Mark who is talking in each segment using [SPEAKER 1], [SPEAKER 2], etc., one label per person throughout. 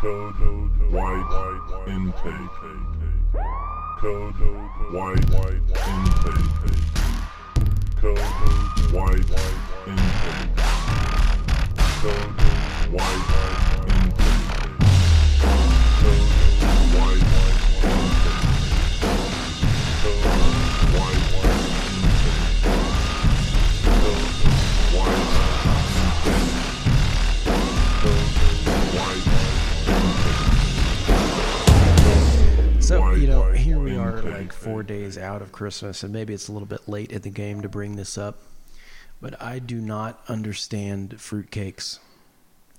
[SPEAKER 1] Code white intake. Code white intake. Code white intake. Code white intake. Code white intake. Code white
[SPEAKER 2] like four days out of Christmas, and maybe it's a little bit late at the game to bring this up, but I do not understand fruitcakes.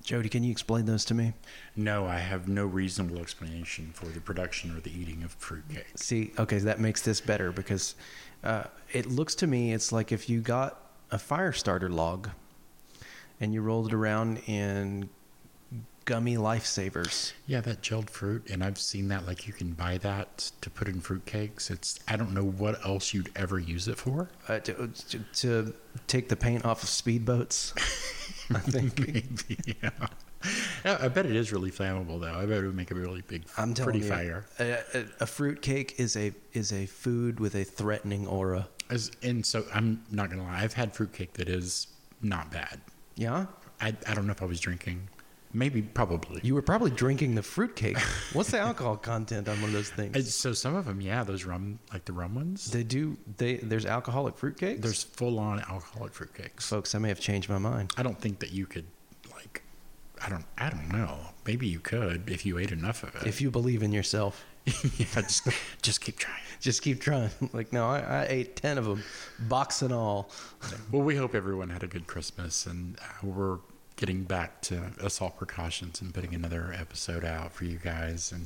[SPEAKER 2] Jody, can you explain those to me?
[SPEAKER 3] No, I have no reasonable explanation for the production or the eating of fruitcake.
[SPEAKER 2] See, okay, that makes this better because uh, it looks to me it's like if you got a fire starter log and you rolled it around in gummy lifesavers.
[SPEAKER 3] Yeah, that gelled fruit, and I've seen that. Like you can buy that to put in fruitcakes. It's I don't know what else you'd ever use it for.
[SPEAKER 2] Uh, to, to, to take the paint off of speedboats. I think.
[SPEAKER 3] Maybe, yeah. I bet it is really flammable though. I bet it would make a really big,
[SPEAKER 2] I'm
[SPEAKER 3] pretty
[SPEAKER 2] you,
[SPEAKER 3] fire.
[SPEAKER 2] A, a, a fruit cake is a is a food with a threatening aura.
[SPEAKER 3] As, and so I'm not gonna lie, I've had fruitcake that is not bad.
[SPEAKER 2] Yeah,
[SPEAKER 3] I I don't know if I was drinking, maybe probably.
[SPEAKER 2] you were probably drinking the fruitcake. What's the alcohol content on one of those things?
[SPEAKER 3] So some of them, yeah, those rum, like the rum ones.
[SPEAKER 2] They do. They there's alcoholic fruit cakes.
[SPEAKER 3] There's full on alcoholic fruitcakes.
[SPEAKER 2] folks. I may have changed my mind.
[SPEAKER 3] I don't think that you could like I don't I don't know. Maybe you could if you ate enough of it.
[SPEAKER 2] If you believe in yourself,
[SPEAKER 3] yeah, just just keep trying.
[SPEAKER 2] just keep trying. Like no, I, I ate ten of them, box and all.
[SPEAKER 3] Well, we hope everyone had a good Christmas and uh, we're getting back to assault precautions and putting another episode out for you guys and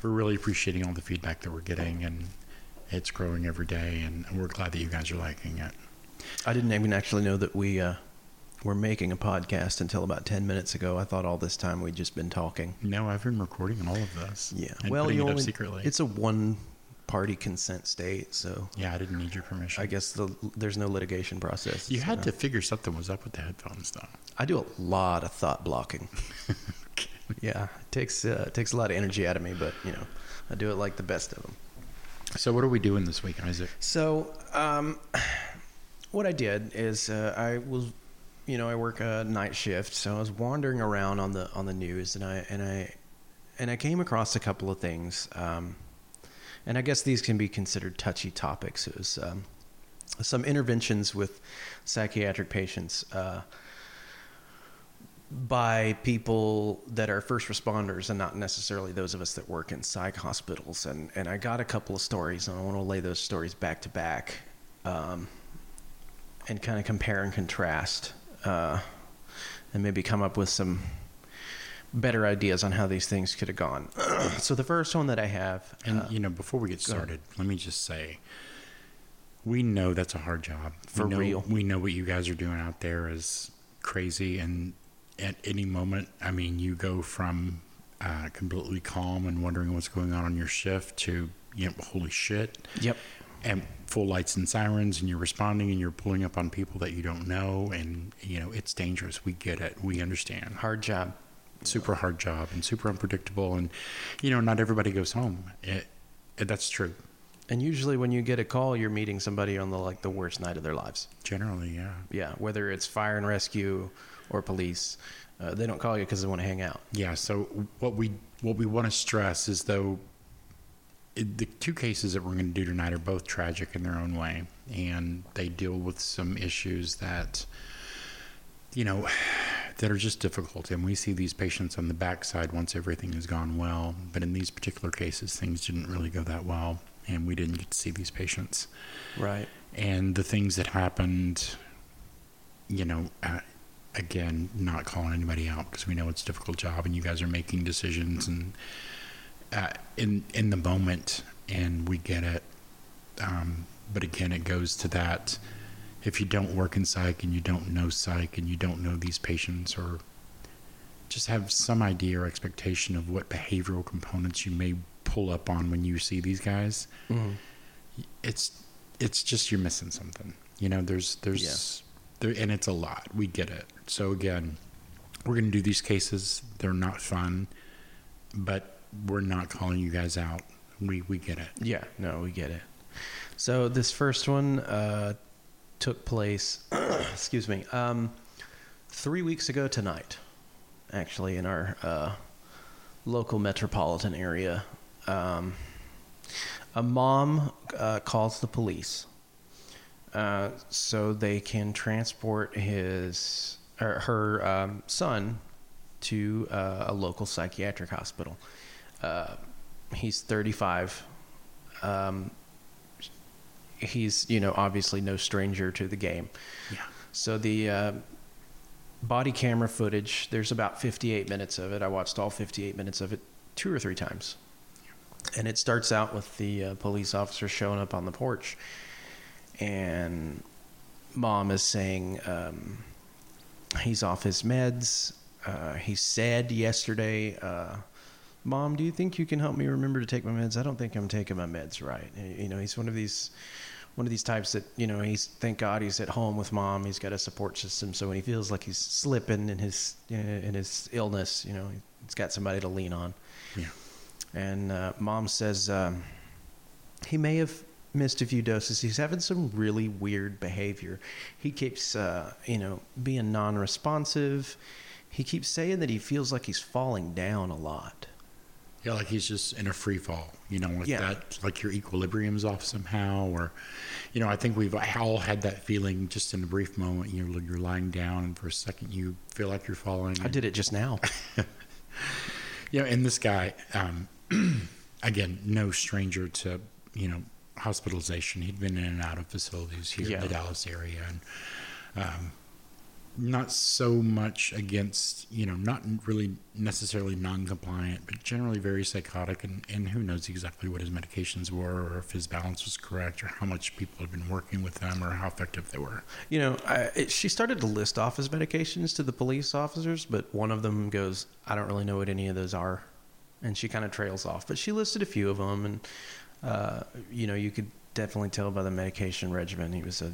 [SPEAKER 3] we're really appreciating all the feedback that we're getting and it's growing every day and we're glad that you guys are liking it.
[SPEAKER 2] I didn't even actually know that we uh, were making a podcast until about ten minutes ago. I thought all this time we'd just been talking.
[SPEAKER 3] No, I've been recording all of this.
[SPEAKER 2] Yeah. well, you
[SPEAKER 3] it
[SPEAKER 2] only,
[SPEAKER 3] up secretly.
[SPEAKER 2] It's a one party consent state, so
[SPEAKER 3] yeah, I didn't need your permission.
[SPEAKER 2] I guess the, there's no litigation process.
[SPEAKER 3] You had to figure something was up with the headphones, though.
[SPEAKER 2] I do a lot of thought blocking. yeah, it takes uh, it takes a lot of energy out of me, but you know, I do it like the best of them.
[SPEAKER 3] So, what are we doing this week, Isaac?
[SPEAKER 2] So, um, what I did is uh, I was, you know, I work a night shift, so I was wandering around on the on the news, and I and I and I came across a couple of things, um, and I guess these can be considered touchy topics. It was um, some interventions with psychiatric patients. Uh, by people that are first responders and not necessarily those of us that work in psych hospitals. And, and I got a couple of stories, and I want to lay those stories back to back um, and kind of compare and contrast uh, and maybe come up with some better ideas on how these things could have gone. so the first one that I have.
[SPEAKER 3] And
[SPEAKER 2] uh,
[SPEAKER 3] you know, before we get started, let me just say, we know that's a hard job.
[SPEAKER 2] For
[SPEAKER 3] we know,
[SPEAKER 2] real.
[SPEAKER 3] We know what you guys are doing out there is crazy, and at any moment, I mean, you go from uh, completely calm and wondering what's going on on your shift to, you know, holy shit,
[SPEAKER 2] Yep.
[SPEAKER 3] and full lights and sirens, and you're responding, and you're pulling up on people that you don't know, and you know, it's dangerous. We get it. We understand.
[SPEAKER 2] Hard job.
[SPEAKER 3] Super hard job and super unpredictable and you know not everybody goes home it, it, that's true
[SPEAKER 2] And usually when you get a call, you're meeting somebody on the like the worst night of their lives.
[SPEAKER 3] generally yeah
[SPEAKER 2] Yeah, whether it's fire and rescue or police, uh, they don't call you because they want to hang out.
[SPEAKER 3] yeah so what we what we want to stress is though it, the two cases that we're going to do tonight are both tragic in their own way and they deal with some issues that you know that are just difficult and we see these patients on the backside once everything has gone well but in these particular cases things didn't really go that well and we didn't get to see these patients
[SPEAKER 2] Right.
[SPEAKER 3] and the things that happened, you know, uh, again, not calling anybody out because we know it's a difficult job, and you guys are making decisions and uh, in in the moment, and we get it. Um, but again, it goes to that: if you don't work in psych and you don't know psych and you don't know these patients, or just have some idea or expectation of what behavioral components you may pull up on when you see these guys,
[SPEAKER 2] Mhm.
[SPEAKER 3] it's it's just you're missing something. You know, there's there's there and it's a lot. We get it. So again, we're going to do these cases. They're not fun. but we're not calling you guys out. We we get it.
[SPEAKER 2] Yeah, no, we get it. So this first one uh, took place, excuse me, um, three weeks ago tonight, actually, in our uh, local metropolitan area. Um, a mom uh, calls the police uh, so they can transport his or her um, son to uh, a local psychiatric hospital. Uh, he's 35. Um, he's you know obviously no stranger to the game.
[SPEAKER 3] Yeah.
[SPEAKER 2] So the uh, body camera footage, there's about 58 minutes of it. I watched all 58 minutes of it two or three times. And it starts out with the uh, police officer showing up on the porch, and mom is saying um, he's off his meds. Uh, he said yesterday, uh, "Mom, do you think you can help me remember to take my meds? I don't think I'm taking my meds right." You know, he's one of these one of these types that you know he's thank God he's at home with mom. He's got a support system, so when he feels like he's slipping in his in his illness, you know, he's got somebody to lean on.
[SPEAKER 3] Yeah.
[SPEAKER 2] And uh, mom says um, he may have missed a few doses. He's having some really weird behavior. He keeps, uh, you know, being non-responsive. He keeps saying that he feels like he's falling down a lot.
[SPEAKER 3] Yeah, like he's just in a free fall, you know, like
[SPEAKER 2] Yeah.
[SPEAKER 3] that, like your equilibrium's off somehow, or, you know, I think we've all had that feeling just in a brief moment. You're you're lying down, and for a second you feel like you're falling.
[SPEAKER 2] I did it just now.
[SPEAKER 3] You know, and this guy, um, again, no stranger to you know hospitalization. He'd been in and out of facilities here
[SPEAKER 2] Yeah.
[SPEAKER 3] in the Dallas area, and um, not so much against you know not really necessarily non-compliant, but generally very psychotic, and and who knows exactly what his medications were, or if his balance was correct, or how much people had been working with them, or how effective they were.
[SPEAKER 2] You know, I, she started to list off his medications to the police officers, but one of them goes, "I don't really know what any of those are," and she kind of trails off. But she listed a few of them, and uh, you know, you could definitely tell by the medication regimen he was a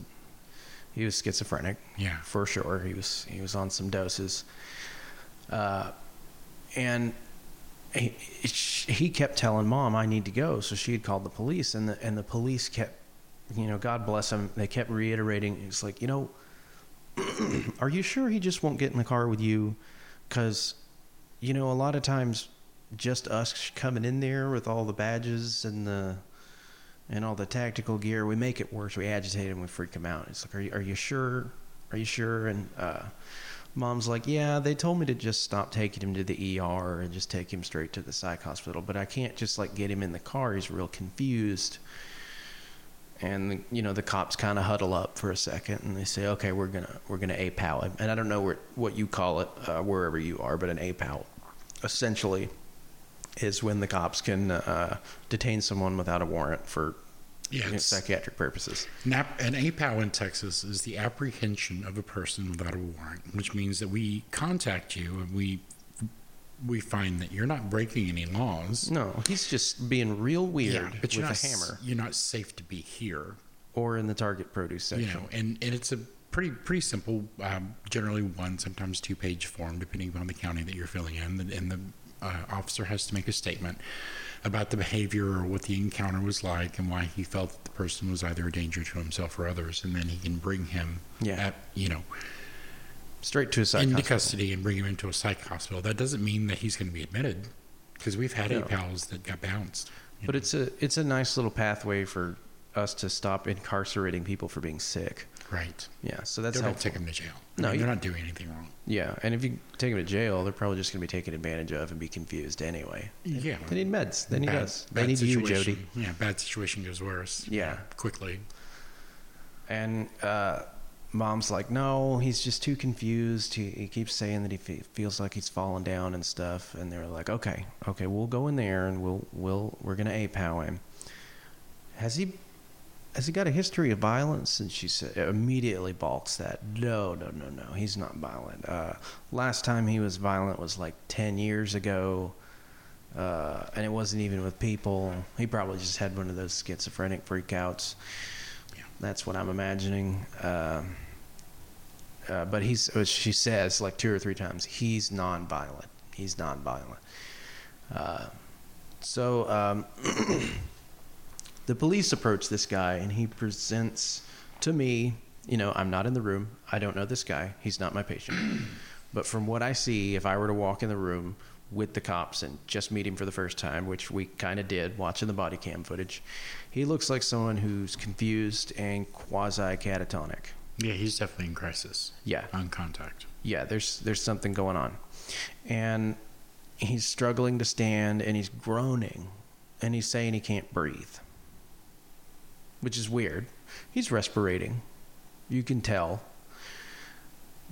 [SPEAKER 2] he was schizophrenic
[SPEAKER 3] Yeah.
[SPEAKER 2] for sure. He was he was on some doses, uh, and he, he kept telling mom, "I need to go." So she had called the police, and the and the police kept, you know, God bless them. They kept reiterating. It's like, you know, are you sure he just won't get in the car with you? Because, you know, a lot of times, just us coming in there with all the badges and the and all the tactical gear, we make it worse. We agitate him, we freak him out. It's like, are you, are you sure? Are you sure? And uh, mom's like, yeah, they told me to just stop taking him to the ER and just take him straight to the psych hospital, but I can't just like get him in the car. He's real confused. And you know the cops kind of huddle up for a second, and they say, "Okay, we're gonna we're gonna APOW him." And I don't know where, what you call it uh, wherever you are, but an APOW essentially is when the cops can uh, detain someone without a warrant for
[SPEAKER 3] Yeah,
[SPEAKER 2] you know, psychiatric purposes.
[SPEAKER 3] An, app, an APOW in Texas is the apprehension of a person without a warrant, which means that we contact you and we we find that you're not breaking any laws.
[SPEAKER 2] No, he's just being real weird
[SPEAKER 3] yeah, but
[SPEAKER 2] with
[SPEAKER 3] you're
[SPEAKER 2] a
[SPEAKER 3] not, s-
[SPEAKER 2] hammer
[SPEAKER 3] You're not safe to be here.
[SPEAKER 2] or in the target produce section.
[SPEAKER 3] You know, and, and it's a pretty pretty simple, um, generally one sometimes two page form, depending upon the county that you're filling in, and, and the uh, officer has to make a statement about the behavior or what the encounter was like and why he felt that the person was either a danger to himself or others, and then he can bring him
[SPEAKER 2] Yeah.
[SPEAKER 3] at you know
[SPEAKER 2] Straight to a psych
[SPEAKER 3] into
[SPEAKER 2] hospital.
[SPEAKER 3] custody and bring him into a psych hospital. That doesn't mean that he's going to be admitted, because we've had
[SPEAKER 2] No.
[SPEAKER 3] APOWs that got bounced.
[SPEAKER 2] But
[SPEAKER 3] know.
[SPEAKER 2] it's a it's a nice little pathway for us to stop incarcerating people for being sick.
[SPEAKER 3] Right.
[SPEAKER 2] Yeah, so that's
[SPEAKER 3] don't
[SPEAKER 2] helpful.
[SPEAKER 3] take him to jail.
[SPEAKER 2] No,
[SPEAKER 3] I mean,
[SPEAKER 2] you-
[SPEAKER 3] they're not doing anything wrong.
[SPEAKER 2] Yeah, and if you take them to jail, they're probably just going to be taken advantage of and be confused anyway.
[SPEAKER 3] Yeah.
[SPEAKER 2] They need meds. They need
[SPEAKER 3] Bad-
[SPEAKER 2] us. They need you, Jody.
[SPEAKER 3] Yeah, bad situation goes worse.
[SPEAKER 2] Yeah.
[SPEAKER 3] quickly.
[SPEAKER 2] And uh, mom's like, no, he's just too confused. He, he keeps saying that he fe- feels like he's falling down and stuff. And they're like, okay, okay, we'll go in there and we'll we'll we're gonna APOW him. Has he has he got a history of violence? And she said immediately balks that. No, no, no, no. He's not violent. Uh, last time he was violent was like ten years ago. Uh, and it wasn't even with people. He probably just had one of those schizophrenic freakouts.
[SPEAKER 3] Yeah.
[SPEAKER 2] That's what I'm imagining. Um, uh, but he's, uh, she says like two or three times, he's nonviolent. He's nonviolent. Uh, so um, the police approach this guy, and he presents to me. You know, I'm not in the room. I don't know this guy. He's not my patient. but from what I see, if I were to walk in the room with the cops and just meet him for the first time, which we kind of did watching the body cam footage, he looks like someone who's confused and quasi catatonic.
[SPEAKER 3] Yeah, he's definitely in crisis.
[SPEAKER 2] Yeah.
[SPEAKER 3] On contact.
[SPEAKER 2] yeah, there's there's something going on, and he's struggling to stand and he's groaning, and he's saying he can't breathe, which is weird. He's respirating, you can tell,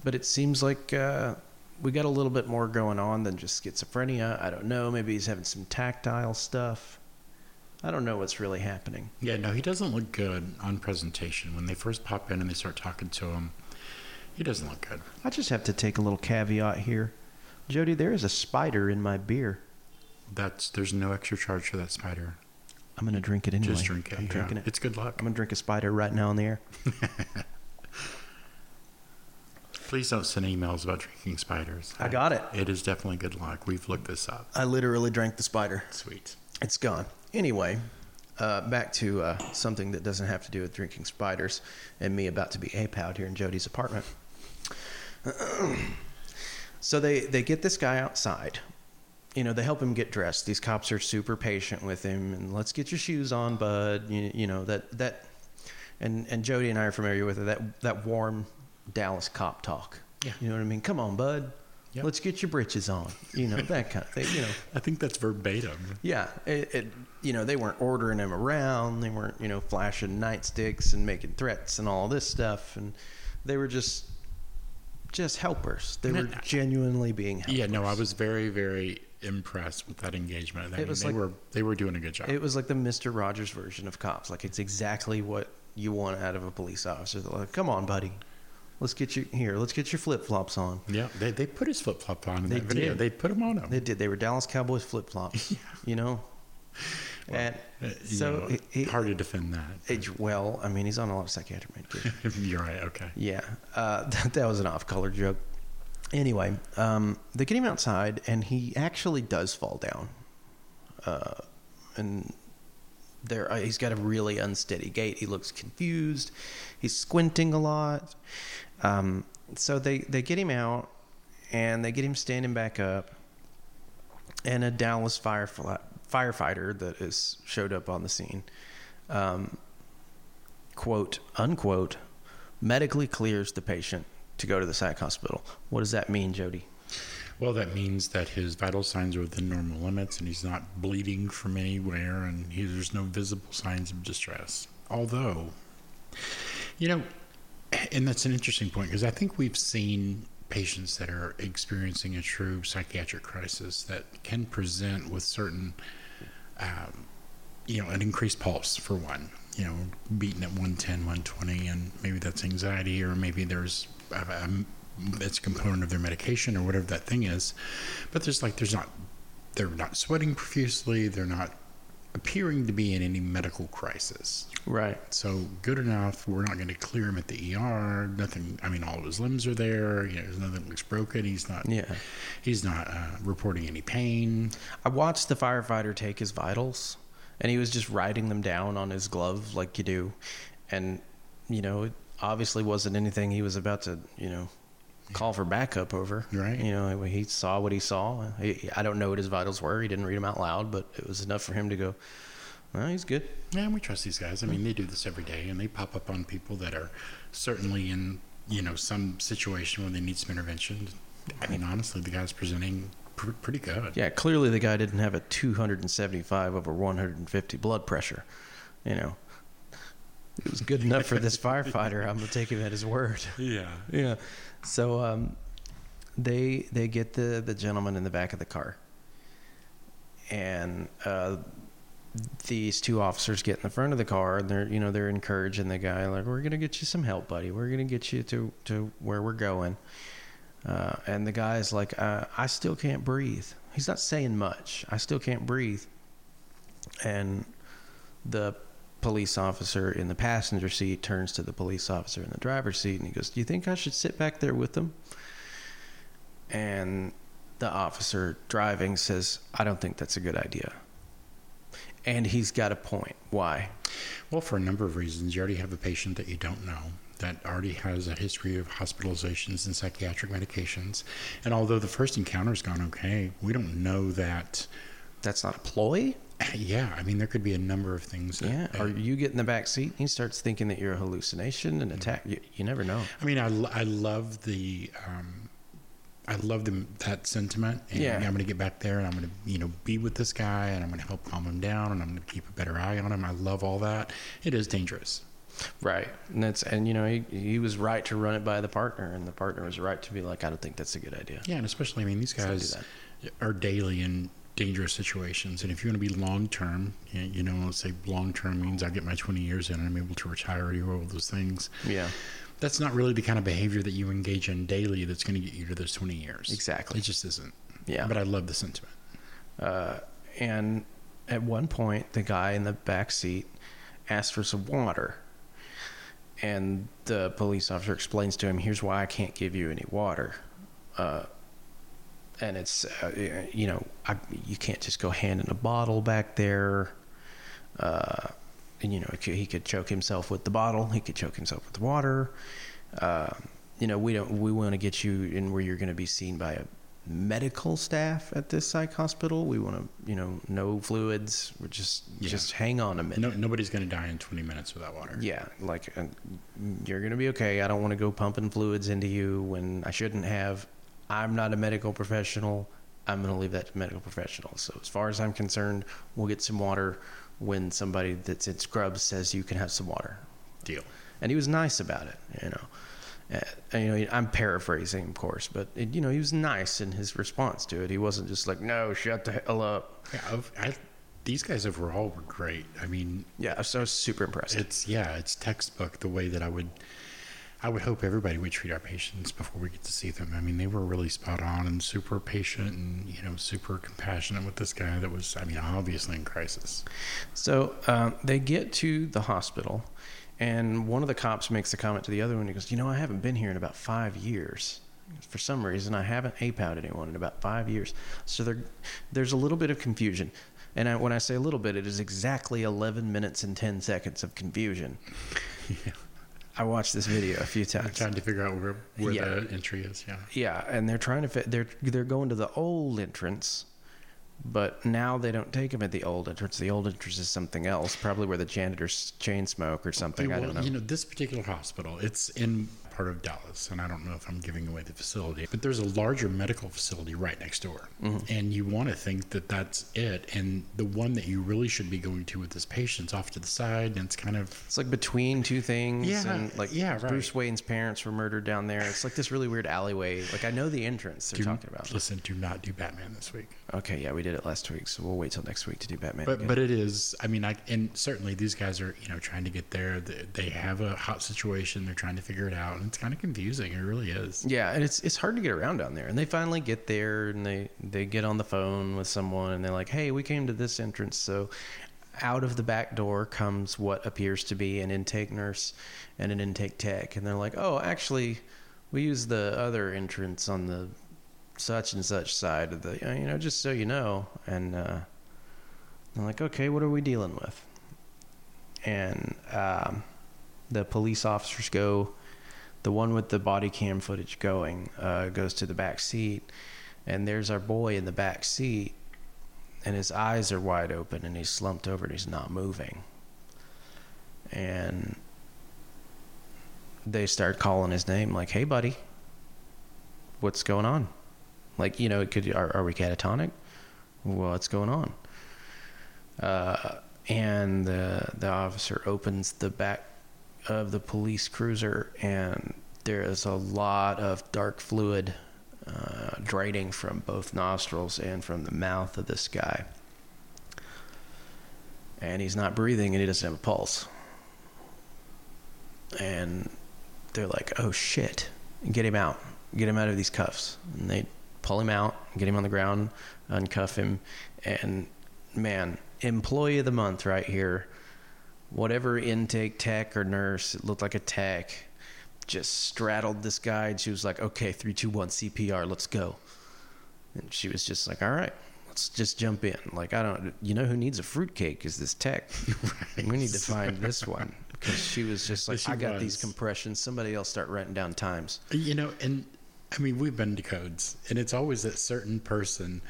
[SPEAKER 2] but it seems like uh, we got a little bit more going on than just schizophrenia. I don't know. Maybe he's having some tactile stuff. I don't know what's really happening.
[SPEAKER 3] Yeah, no, he doesn't look good on presentation. When they first pop in and they start talking to him, he doesn't look good.
[SPEAKER 2] I just have to take a little caveat here. Jody, there is a spider in my beer.
[SPEAKER 3] That's there's no extra charge for that spider.
[SPEAKER 2] I'm gonna drink it anyway.
[SPEAKER 3] Just drink it.
[SPEAKER 2] I'm
[SPEAKER 3] yeah.
[SPEAKER 2] drinking it.
[SPEAKER 3] It's good luck.
[SPEAKER 2] I'm gonna drink a spider right now in the air.
[SPEAKER 3] Please don't send emails about drinking spiders.
[SPEAKER 2] I got it.
[SPEAKER 3] It is definitely good luck. We've looked this up.
[SPEAKER 2] I literally drank the spider.
[SPEAKER 3] Sweet.
[SPEAKER 2] It's gone. Anyway, uh, back to uh, something that doesn't have to do with drinking spiders and me about to be ape out here in Jody's apartment. so they, they get this guy outside. You know, they help him get dressed. These cops are super patient with him and let's get your shoes on, bud. You, you know, that, that, and, and Jody and I are familiar with it, that, that warm Dallas cop talk.
[SPEAKER 3] Yeah.
[SPEAKER 2] You know what I mean? Come on, bud.
[SPEAKER 3] Yep.
[SPEAKER 2] Let's get your britches on. You know, that kind of thing, you know.
[SPEAKER 3] I think that's verbatim.
[SPEAKER 2] Yeah, it, it you know they weren't ordering him around. They weren't you know flashing nightsticks and making threats and all this stuff. And they were just just helpers. They were
[SPEAKER 3] uh,
[SPEAKER 2] genuinely being helpers.
[SPEAKER 3] Yeah, no, I was very, very impressed with that engagement. I
[SPEAKER 2] It
[SPEAKER 3] mean,
[SPEAKER 2] was
[SPEAKER 3] they
[SPEAKER 2] like-
[SPEAKER 3] were they were doing a good job.
[SPEAKER 2] It was like the Mister Rogers version of cops. Like it's exactly what you want out of a police officer. They're like, "Come on, buddy, let's get you here. Let's get your flip flops on."
[SPEAKER 3] yeah, they, they put his flip flop on in
[SPEAKER 2] They
[SPEAKER 3] that video.
[SPEAKER 2] did.
[SPEAKER 3] They put him on him.
[SPEAKER 2] They did. They were Dallas Cowboys flip flops. You know. and
[SPEAKER 3] Uh,
[SPEAKER 2] so
[SPEAKER 3] know,
[SPEAKER 2] he-
[SPEAKER 3] hard to defend that.
[SPEAKER 2] it- well, I mean, he's on a lot of psychiatric medication.
[SPEAKER 3] You're right. Okay.
[SPEAKER 2] Yeah, uh, that, that was an off-color joke. Anyway, um, they get him outside, and he actually does fall down. Uh, and there, uh, he's got a really unsteady gait. He looks confused. He's squinting a lot. Um, so they they get him out, and they get him standing back up. And a Dallas firefly, firefighter that is showed up on the scene. Um, quote unquote medically clears the patient to go to the psych hospital. What does that mean, Jody?
[SPEAKER 3] Well, that means that his vital signs are within normal limits, and he's not bleeding from anywhere, and he, there's no visible signs of distress. Although, you know, and that's an interesting point because I think we've seen patients that are experiencing a true psychiatric crisis that can present with certain, um, you know, an increased pulse for one, you know, beating at 110, 120, and maybe that's anxiety, or maybe there's it's a component of their medication or whatever that thing is. But there's like, there's not, they're not sweating profusely, they're not appearing to be in any medical crisis.
[SPEAKER 2] Right.
[SPEAKER 3] So good enough. We're not going to clear him at the ER. Nothing. I mean, all of his limbs are there. You know, there's nothing looks broken. He's not.
[SPEAKER 2] Yeah.
[SPEAKER 3] He's not uh, reporting any pain.
[SPEAKER 2] I watched the firefighter take his vitals, and he was just writing them down on his glove like you do, and you know, it obviously wasn't anything he was about to, you know, call for backup over.
[SPEAKER 3] Right.
[SPEAKER 2] You know, he saw what he saw. He, I don't know what his vitals were. He didn't read them out loud, but it was enough for him to go. Well, he's good.
[SPEAKER 3] Yeah, we trust these guys. I mean, they do this every day, and they pop up on people that are certainly in you know some situation where they need some intervention. I mean, honestly, the guy's presenting pr- pretty good.
[SPEAKER 2] Yeah, clearly the guy didn't have a 275 over 150 blood pressure. You know, it was good enough for this firefighter. I'm gonna take him at his word.
[SPEAKER 3] Yeah.
[SPEAKER 2] Yeah. So um, they they get the the gentleman in the back of the car, and uh, these two officers get in the front of the car, and they're you know they're encouraging the guy like, "We're gonna get you some help, buddy. We're gonna get you to to where we're going." Uh, and the guy's like, uh, "I still can't breathe." He's not saying much. I still can't breathe. And the police officer in the passenger seat turns to the police officer in the driver's seat and he goes, Do you think I should sit back there with them? And the officer driving says, I don't think that's a good idea. And he's got a point. Why?
[SPEAKER 3] Well, for a number of reasons. You already have a patient that you don't know that already has a history of hospitalizations and psychiatric medications. And although the first encounter's gone okay, we don't know that.
[SPEAKER 2] That's not a ploy?
[SPEAKER 3] Yeah, I mean, there could be a number of things. That,
[SPEAKER 2] Yeah. Or you get in the back seat and he starts thinking that you're a hallucination and attack. You, you never know.
[SPEAKER 3] I mean, I, I love the. Um, I love them that sentiment, and
[SPEAKER 2] Yeah.
[SPEAKER 3] I'm going to get back there, and I'm going to, you know, be with this guy, and I'm going to help calm him down, and I'm going to keep a better eye on him. I love all that. It is dangerous.
[SPEAKER 2] Right. And that's, and you know, he, he was right to run it by the partner and the partner was right to be like, I don't think that's a good idea.
[SPEAKER 3] Yeah, and especially, I mean, these
[SPEAKER 2] Let's not do
[SPEAKER 3] guys are daily in dangerous situations, and if you want to be long term, you you know, let's say long term means I get my 20 years in, and I'm able to retire or all those things.
[SPEAKER 2] Yeah.
[SPEAKER 3] That's not really the kind of behavior that you engage in daily that's going to get you to those 20 years.
[SPEAKER 2] Exactly.
[SPEAKER 3] It just isn't.
[SPEAKER 2] Yeah.
[SPEAKER 3] But I love the sentiment.
[SPEAKER 2] Uh, and at one point, the guy in the back seat asked for some water. And the police officer explains to him, "Here's why I can't give you any water." Uh, and it's, uh, you know, I, you can't just go hand in a bottle back there. Uh, and you know, he could, choke himself with the bottle. He could choke himself with the water. Uh, you know, we don't. We want to get you in where you're going to be seen by a medical staff at this psych hospital. We want to, you know, no fluids. We're just
[SPEAKER 3] Yeah.
[SPEAKER 2] just hang on a minute.
[SPEAKER 3] No, nobody's going to die in 20 minutes without water.
[SPEAKER 2] Yeah, like uh, you're gonna be okay. I don't want to go pumping fluids into you when I shouldn't have. I'm not a medical professional. I'm gonna leave that to medical professionals. So as far as I'm concerned, we'll get some water when somebody that's in scrubs says you can have some water.
[SPEAKER 3] Deal.
[SPEAKER 2] And he was nice about it, you know. Uh, you know, I'm paraphrasing, of course, but it, you know, he was nice in his response to it. He wasn't just like, "No, shut the hell up."
[SPEAKER 3] Yeah, I've- I, these guys overall were great. I mean,
[SPEAKER 2] Yeah, so I was super impressed.
[SPEAKER 3] it's yeah, it's textbook the way that I would, I would hope everybody would treat our patients before we get to see them. I mean, they were really spot on and super patient and you know super compassionate with this guy that was, I mean, obviously in crisis.
[SPEAKER 2] So um, they get to the hospital, and one of the cops makes a comment to the other one. He goes, "You know, I haven't been here in about five years. For some reason, I haven't APOWed anyone in about five years." So there, there's a little bit of confusion. And I, when I say a little bit, it is exactly 11 minutes and 10 seconds of confusion.
[SPEAKER 3] Yeah.
[SPEAKER 2] I watched this video a few
[SPEAKER 3] I'm
[SPEAKER 2] times.
[SPEAKER 3] trying to figure out where where
[SPEAKER 2] Yeah.
[SPEAKER 3] the entry is. Yeah.
[SPEAKER 2] Yeah, and they're trying to fit. They're they're going to the old entrance, but now they don't take them at the old entrance. The old entrance is something else, probably where the janitors chain smoke or something. I don't know.
[SPEAKER 3] You know, this particular hospital, it's in part of Dallas, and I don't know if I'm giving away the facility, but there's a larger medical facility right next door.
[SPEAKER 2] Mm-hmm.
[SPEAKER 3] And you want to think that that's it. And the one that you really should be going to with this patient's off to the side, and it's kind of.
[SPEAKER 2] It's like between two things,
[SPEAKER 3] Yeah,
[SPEAKER 2] and like
[SPEAKER 3] yeah, right.
[SPEAKER 2] Bruce Wayne's parents were murdered down there. It's like this really weird alleyway. Like I know the entrance they're
[SPEAKER 3] do,
[SPEAKER 2] talking about.
[SPEAKER 3] Listen, do not do Batman this week.
[SPEAKER 2] Okay, yeah, we did it last week, so we'll wait till next week to do Batman.
[SPEAKER 3] But
[SPEAKER 2] again.
[SPEAKER 3] but it is. I mean, I and certainly these guys are you know trying to get there. They, they have a hot situation. They're trying to figure it out, it's kind of confusing. It really is.
[SPEAKER 2] Yeah, and it's it's hard to get around down there. And they finally get there, and they they get on the phone with someone, and they're like, "Hey, we came to this entrance." So, out of the back door comes what appears to be an intake nurse and an intake tech, and they're like, "Oh, actually, we use the other entrance on the such and such side of the, you know, just so you know." And uh, I'm like, "Okay, what are we dealing with?" And um, the police officers go the one with the body cam footage going uh, goes to the back seat, and there's our boy in the back seat, and his eyes are wide open, and he's slumped over, and he's not moving. And they start calling his name, like, "Hey, buddy, what's going on?" Like, you know, it could are, are we catatonic? What's going on? Uh, and the the officer opens the back of the police cruiser, and there is a lot of dark fluid uh, draining from both nostrils and from the mouth of this guy. And he's not breathing, and he doesn't have a pulse. And they're like, "Oh shit! Get him out! Get him out of these cuffs!" And they pull him out, get him on the ground, uncuff him, and man, employee of the month right here whatever intake tech or nurse, it looked like a tech, just straddled this guy. And she was like, okay, three, two, one, CPR, let's go. And she was just like, "All right, let's just jump in." Like, I don't, you know, who needs a fruitcake is this tech. We need to find this one because she was just like,
[SPEAKER 3] She
[SPEAKER 2] "I got these compressions. Somebody else start writing down times."
[SPEAKER 3] You know, and I mean, we've been to codes, and it's always that certain person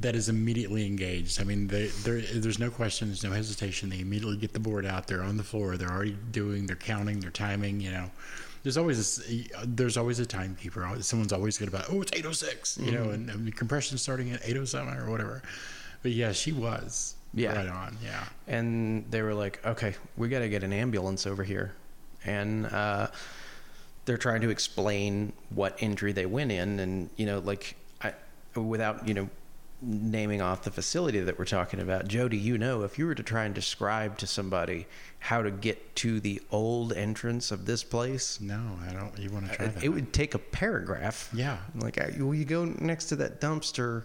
[SPEAKER 3] that is immediately engaged. I mean, they, there's no question, there's no hesitation. They immediately get the board out. They're on the floor. They're already doing. They're counting. They're timing. You know, there's always this, there's always a timekeeper. Someone's always good about. Oh, it's 806. You know, and, and compression starting at 807 or whatever. But yeah, she was.
[SPEAKER 2] Yeah.
[SPEAKER 3] Right on. Yeah.
[SPEAKER 2] and they were like, "Okay, we got to get an ambulance over here," and uh, they're trying to explain what injury they went in, and you know, like I, without you know naming off the facility that we're talking about, Jody, you know, if you were to try and describe to somebody how to get to the old entrance of this place,
[SPEAKER 3] No, I don't. You want to try
[SPEAKER 2] it,
[SPEAKER 3] that?
[SPEAKER 2] it would take a paragraph.
[SPEAKER 3] Yeah.
[SPEAKER 2] Like, well, you go next to that dumpster,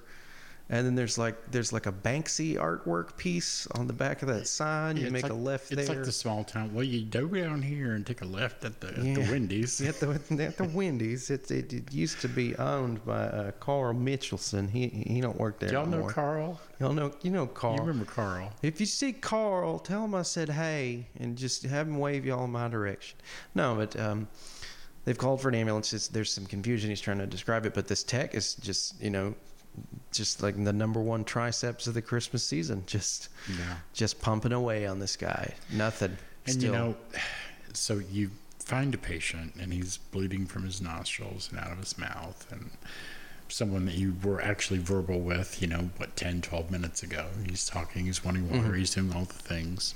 [SPEAKER 2] and then there's like there's like a Banksy artwork piece on the back of that sign. You
[SPEAKER 3] It's
[SPEAKER 2] make
[SPEAKER 3] like-
[SPEAKER 2] a left
[SPEAKER 3] It's
[SPEAKER 2] there.
[SPEAKER 3] It's like the small town. Well, you go down here and take a left at the, at the Wendy's.
[SPEAKER 2] at the at the Wendy's. It, it it used to be owned by uh, Carl Mitchelson. He he don't work there
[SPEAKER 3] Y'all know. Carl?
[SPEAKER 2] Y'all know you know Carl.
[SPEAKER 3] You remember Carl?
[SPEAKER 2] If you see Carl, tell him I said hey, and just have him wave y'all in my direction. No, but um, they've called for an ambulance. It's, there's some confusion. He's trying to describe it, but this tech is just you know, just like the number one triceps of the Christmas season. Just
[SPEAKER 3] Yeah.
[SPEAKER 2] just pumping away on this guy. Nothing.
[SPEAKER 3] And
[SPEAKER 2] Still.
[SPEAKER 3] you know, so you find a patient and he's bleeding from his nostrils and out of his mouth and someone that you were actually verbal with, you know, what 10, 12 minutes ago. He's talking, he's wanting water,
[SPEAKER 2] Mhm.
[SPEAKER 3] he's doing all the things.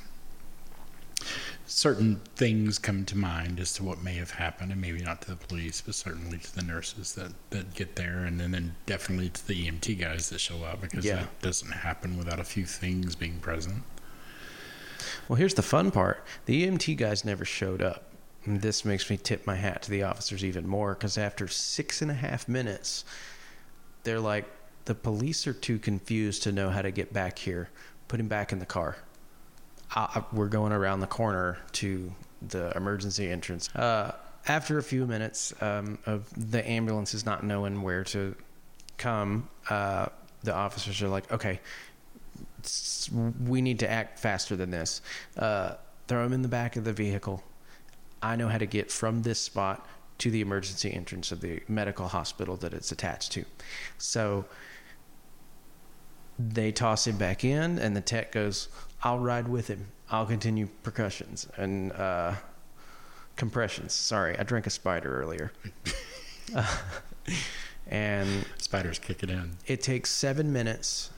[SPEAKER 3] Certain things come to mind as to what may have happened, and maybe not to the police, but certainly to the nurses that, that get there, and then, then definitely to the EMT guys that show up, because
[SPEAKER 2] Yeah.
[SPEAKER 3] that doesn't happen without a few things being present.
[SPEAKER 2] Well, here's the fun part. The EMT guys never showed up. And this makes me tip my hat to the officers even more because after six and a half minutes, they're like, the police are too confused to know how to get back here. Put him back in the car. I, I- we're going around the corner to the emergency entrance. Uh, after a few minutes um, of the ambulances not knowing where to come, uh, the officers are like, okay, we need to act faster than this. Uh, throw him in the back of the vehicle. I know how to get from this spot to the emergency entrance of the medical hospital that it's attached to. So they toss him back in, and the tech goes, I'll ride with him. I'll continue percussions and uh, compressions. Sorry, I drank a spider earlier. and
[SPEAKER 3] Spiders kick it in.
[SPEAKER 2] it takes seven minutes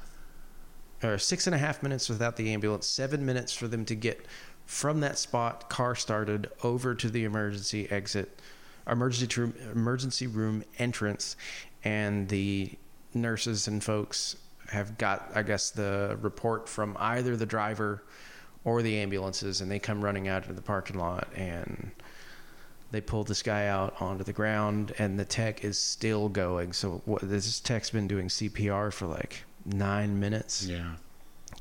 [SPEAKER 2] or six and a half minutes without the ambulance seven minutes for them to get from that spot car started over to the emergency exit emergency room emergency room entrance and the nurses and folks have got i guess the report from either the driver or the ambulances and they come running out into the parking lot and they pull this guy out onto the ground and the tech is still going so what this tech's been doing cpr for like nine minutes
[SPEAKER 3] Yeah.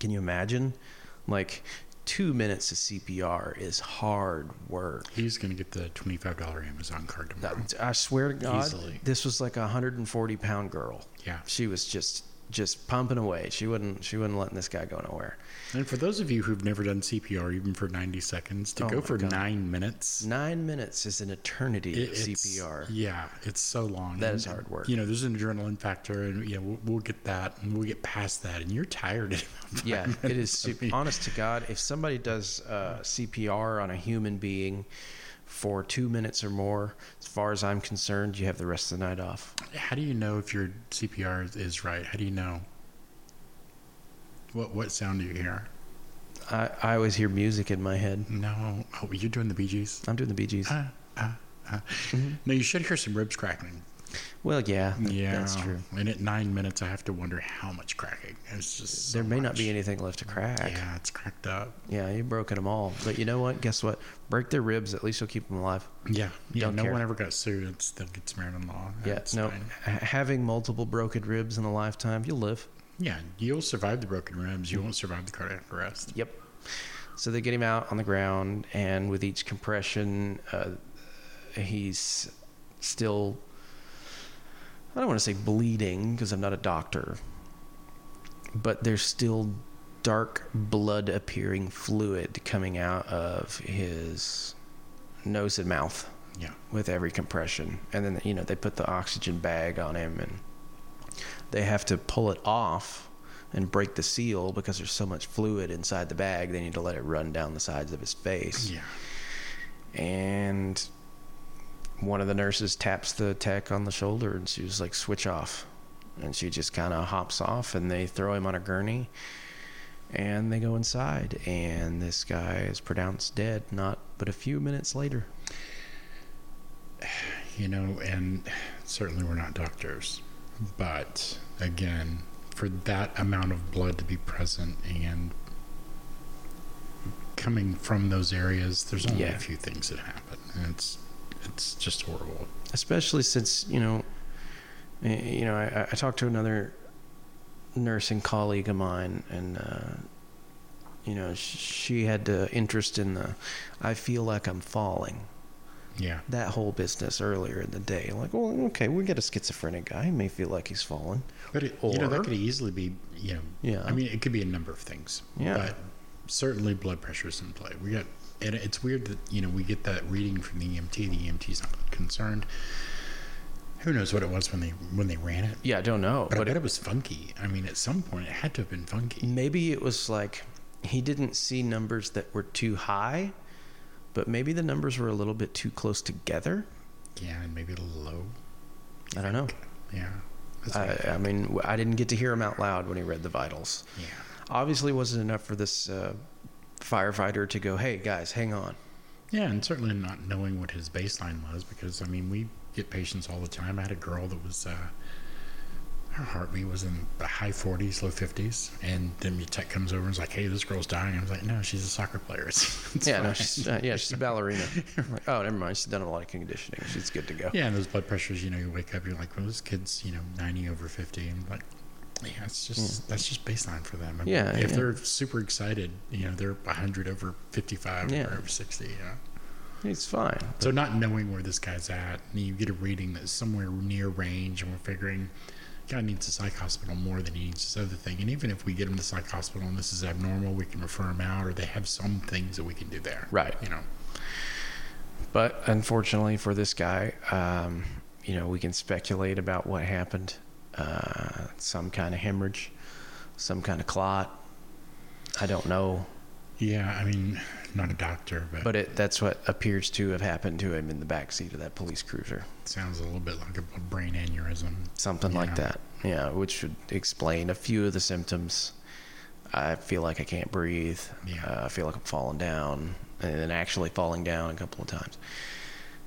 [SPEAKER 2] can you imagine like two minutes of cpr is hard work
[SPEAKER 3] He's going to get the $25 Amazon card tomorrow.
[SPEAKER 2] i swear to god
[SPEAKER 3] Easily.
[SPEAKER 2] this was like a 140 pound girl
[SPEAKER 3] Yeah.
[SPEAKER 2] she was just just pumping away she wouldn't she wouldn't let this guy go nowhere
[SPEAKER 3] And for those of you who've never done CPR, even for 90 seconds, to
[SPEAKER 2] Oh
[SPEAKER 3] go for
[SPEAKER 2] God.
[SPEAKER 3] nine minutes.
[SPEAKER 2] nine minutes is an eternity
[SPEAKER 3] it-
[SPEAKER 2] of cpr
[SPEAKER 3] Yeah, it's so long.
[SPEAKER 2] That
[SPEAKER 3] And,
[SPEAKER 2] is hard work.
[SPEAKER 3] You know, there's an adrenaline factor, and yeah, we'll, we'll get that, and we'll get past that, and you're tired.
[SPEAKER 2] Yeah, it
[SPEAKER 3] minutes.
[SPEAKER 2] is.
[SPEAKER 3] I mean,
[SPEAKER 2] honest to God, if somebody does uh, CPR on a human being for two minutes or more, as far as I'm concerned, you have the rest of the night off.
[SPEAKER 3] How do you know if your CPR is- right? How do you know? What what sound do you hear?
[SPEAKER 2] I, I always hear music in my head.
[SPEAKER 3] No. Oh, you're doing the Bee Gees.
[SPEAKER 2] I'm doing the Bee Gees.
[SPEAKER 3] Ah, ah, ah.
[SPEAKER 2] Mm-hmm.
[SPEAKER 3] No, you should hear some ribs cracking.
[SPEAKER 2] Well, yeah,
[SPEAKER 3] Yeah,
[SPEAKER 2] that's true.
[SPEAKER 3] And at nine minutes, I have to wonder how much cracking. It's just so
[SPEAKER 2] There may not be anything left to crack. Yeah.
[SPEAKER 3] It's cracked up.
[SPEAKER 2] Yeah, you've broken them all. But you know what? Guess what? Break their ribs. At least you'll keep them alive.
[SPEAKER 3] Yeah, yeah.
[SPEAKER 2] Don't
[SPEAKER 3] no
[SPEAKER 2] care.
[SPEAKER 3] one ever got sued. It's they'll get some Maryland law.
[SPEAKER 2] Yeah,
[SPEAKER 3] It's
[SPEAKER 2] no.
[SPEAKER 3] fine.
[SPEAKER 2] having multiple broken ribs in a lifetime, you'll live.
[SPEAKER 3] Yeah, you'll survive the broken ribs. You won't survive the cardiac arrest.
[SPEAKER 2] Yep. So they get him out on the ground, and with each compression, uh, he's still I don't want to say bleeding because I'm not a doctor, but there's still dark blood appearing fluid coming out of his nose and mouth
[SPEAKER 3] Yeah.
[SPEAKER 2] with every compression. And then, you know, they put the oxygen bag on him and they have to pull it off and break the seal because there's so much fluid inside the bag. They need to let it run down the sides of his face.
[SPEAKER 3] Yeah.
[SPEAKER 2] And one of the nurses taps the tech on the shoulder and she was like, switch off. And she just kind of hops off and they throw him on a gurney and they go inside. And this guy is pronounced dead not but a few minutes later.
[SPEAKER 3] You know, and certainly we're not doctors, but again, for that amount of blood to be present and coming from those areas, there's only
[SPEAKER 2] Yeah.
[SPEAKER 3] a few things that happen, and it's it's just horrible.
[SPEAKER 2] especially since you know you know I, I talked to another nursing colleague of mine and uh, you know she had uh, interest in the i feel like i'm falling
[SPEAKER 3] Yeah,
[SPEAKER 2] that whole business earlier in the day like well okay we get a schizophrenic guy he may feel like he's falling
[SPEAKER 3] but it, you know that could easily be you know
[SPEAKER 2] Yeah.
[SPEAKER 3] I mean it could be a number of things.
[SPEAKER 2] Yeah.
[SPEAKER 3] but certainly blood pressure is in play. We got and it's weird that you know we get that reading from the EMT. The EMT's not concerned. Who knows what it was when they when they ran it?
[SPEAKER 2] yeah i don't know
[SPEAKER 3] But, I bet
[SPEAKER 2] it,
[SPEAKER 3] it was funky. I mean, at some point, it had to have been funky.
[SPEAKER 2] maybe it was like he didn't see numbers that were too high but maybe the numbers were a little bit too close together
[SPEAKER 3] Yeah, and maybe a little low.
[SPEAKER 2] i don't know
[SPEAKER 3] Yeah.
[SPEAKER 2] I, I mean, I didn't get to hear him out loud when he read the vitals.
[SPEAKER 3] yeah.
[SPEAKER 2] Obviously, wasn't enough for this uh, firefighter to go, "Hey guys, hang on."
[SPEAKER 3] Yeah, and certainly not knowing what his baseline was because, I mean, we get patients all the time. I had a girl that was, uh, her heartbeat was in the high 40s, low 50s. And then your tech comes over and is like, hey, this girl's dying. I was like, no, she's a soccer player. It's, it's
[SPEAKER 2] yeah, no, she's, uh, yeah, she's a ballerina. Like, oh, never mind. She's done a lot of conditioning. She's good to go.
[SPEAKER 3] Yeah, and those blood pressures, you know, you wake up, you're like, well, this kid's, you know, 90 over 50. And like, yeah, it's just, that's just baseline for them. I mean,
[SPEAKER 2] Yeah,
[SPEAKER 3] If
[SPEAKER 2] yeah.
[SPEAKER 3] they're super excited, you know, they're 100 over 55
[SPEAKER 2] Yeah.
[SPEAKER 3] or over 60. Yeah.
[SPEAKER 2] He's fine.
[SPEAKER 3] So not knowing where this guy's at, and you get a reading that's somewhere near range, and we're figuring, guy needs a psych hospital more than he needs this other thing. And even if we get him to psych hospital and this is abnormal, we can refer him out, or they have some things that we can do there.
[SPEAKER 2] Right.
[SPEAKER 3] You know.
[SPEAKER 2] But unfortunately for this guy, um, you know, we can speculate about what happened. Uh, some kind of hemorrhage, some kind of clot. I don't know.
[SPEAKER 3] Yeah, I mean, not a doctor, but,
[SPEAKER 2] But it, that's what appears to have happened to him in the back seat of that police cruiser.
[SPEAKER 3] sounds a little bit like a brain aneurysm.
[SPEAKER 2] Something like
[SPEAKER 3] Yeah.
[SPEAKER 2] that. Yeah, which would explain a few of the symptoms. I feel like I can't breathe.
[SPEAKER 3] Yeah.
[SPEAKER 2] Uh, I feel like I'm falling down, and then actually falling down a couple of times.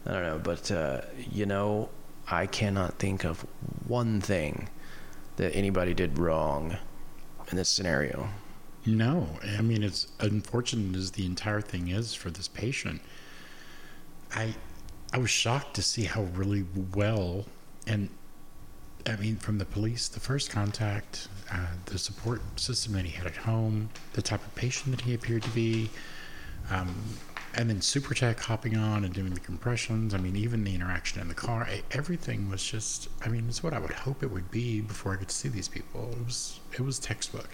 [SPEAKER 2] I don't know, but uh, you know, I cannot think of one thing that anybody did wrong in this scenario.
[SPEAKER 3] No, I mean it's unfortunate as the entire thing is for this patient. I I was shocked to see how really well and I mean from the police, the first contact, uh, the support system that he had at home, the type of patient that he appeared to be, um, and then Super Tech hopping on and doing the compressions. I mean, even the interaction in the car, everything was just. I mean, it's what I would hope it would be before I could see these people. It was it was textbook.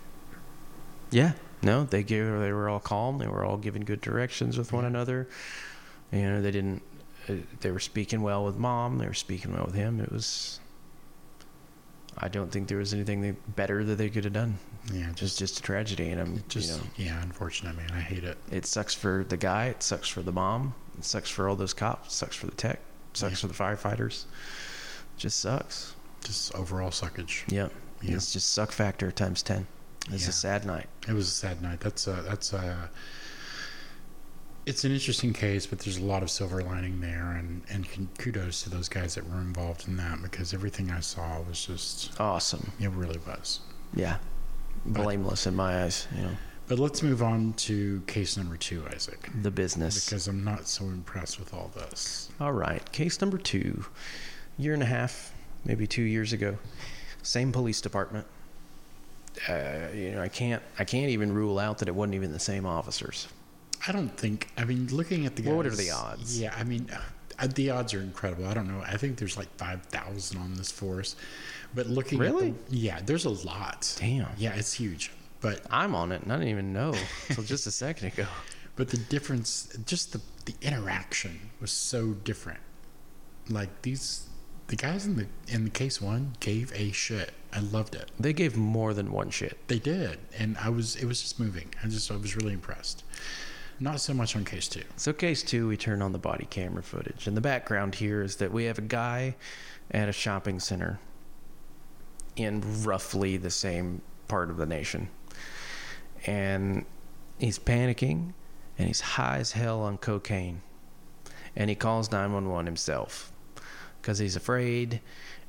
[SPEAKER 2] Yeah. No, they gave. They were all calm. They were all giving good directions with one another. You know, they didn't. Uh, they were speaking well with mom. They were speaking well with him. It was. I don't think there was anything better that they could have done.
[SPEAKER 3] Yeah,
[SPEAKER 2] Just,
[SPEAKER 3] just
[SPEAKER 2] a tragedy, and I'm,
[SPEAKER 3] just
[SPEAKER 2] you know,
[SPEAKER 3] yeah, unfortunate man. I hate it.
[SPEAKER 2] it sucks for the guy. It sucks for the mom. It sucks for all those cops. It sucks for the tech. It sucks
[SPEAKER 3] Yeah.
[SPEAKER 2] for the firefighters. Just sucks.
[SPEAKER 3] Just overall suckage.
[SPEAKER 2] Yep.
[SPEAKER 3] Yeah.
[SPEAKER 2] It's just suck factor times ten. It's
[SPEAKER 3] Yeah.
[SPEAKER 2] a sad night.
[SPEAKER 3] It was a sad night. That's a that's a. It's an interesting case, but there's a lot of silver lining there, and and kudos to those guys that were involved in that because everything I saw was just
[SPEAKER 2] Awesome.
[SPEAKER 3] it really was.
[SPEAKER 2] Yeah. Blameless in my eyes. You know.
[SPEAKER 3] But let's move on to case number two, Isaac,
[SPEAKER 2] the business.
[SPEAKER 3] because I'm not so impressed with all this.
[SPEAKER 2] All right, case number two, year and a half, maybe two years ago, same police department. Uh, you know, I can't, I can't even rule out that it wasn't even the same officers.
[SPEAKER 3] I don't think. I mean, looking at the guys,
[SPEAKER 2] What are the odds?
[SPEAKER 3] Yeah, I mean, uh, the odds are incredible. I don't know. I think there's like five thousand on this force, but looking
[SPEAKER 2] Really?
[SPEAKER 3] at the, yeah, there's a lot.
[SPEAKER 2] Damn.
[SPEAKER 3] Yeah, it's huge. But
[SPEAKER 2] I'm on it, and I didn't even know until just a second ago.
[SPEAKER 3] but the difference, just the the interaction was so different. Like these, the guys in the in the case one gave a shit. I loved it.
[SPEAKER 2] They gave more than one shit.
[SPEAKER 3] They did, and I was it was just moving. I just I was really impressed. Not so much on case two.
[SPEAKER 2] So, case two, we turn on the body camera footage. And the background here is that we have a guy at a shopping center in roughly the same part of the nation. And he's panicking and he's high as hell on cocaine. And he calls 911 himself because he's afraid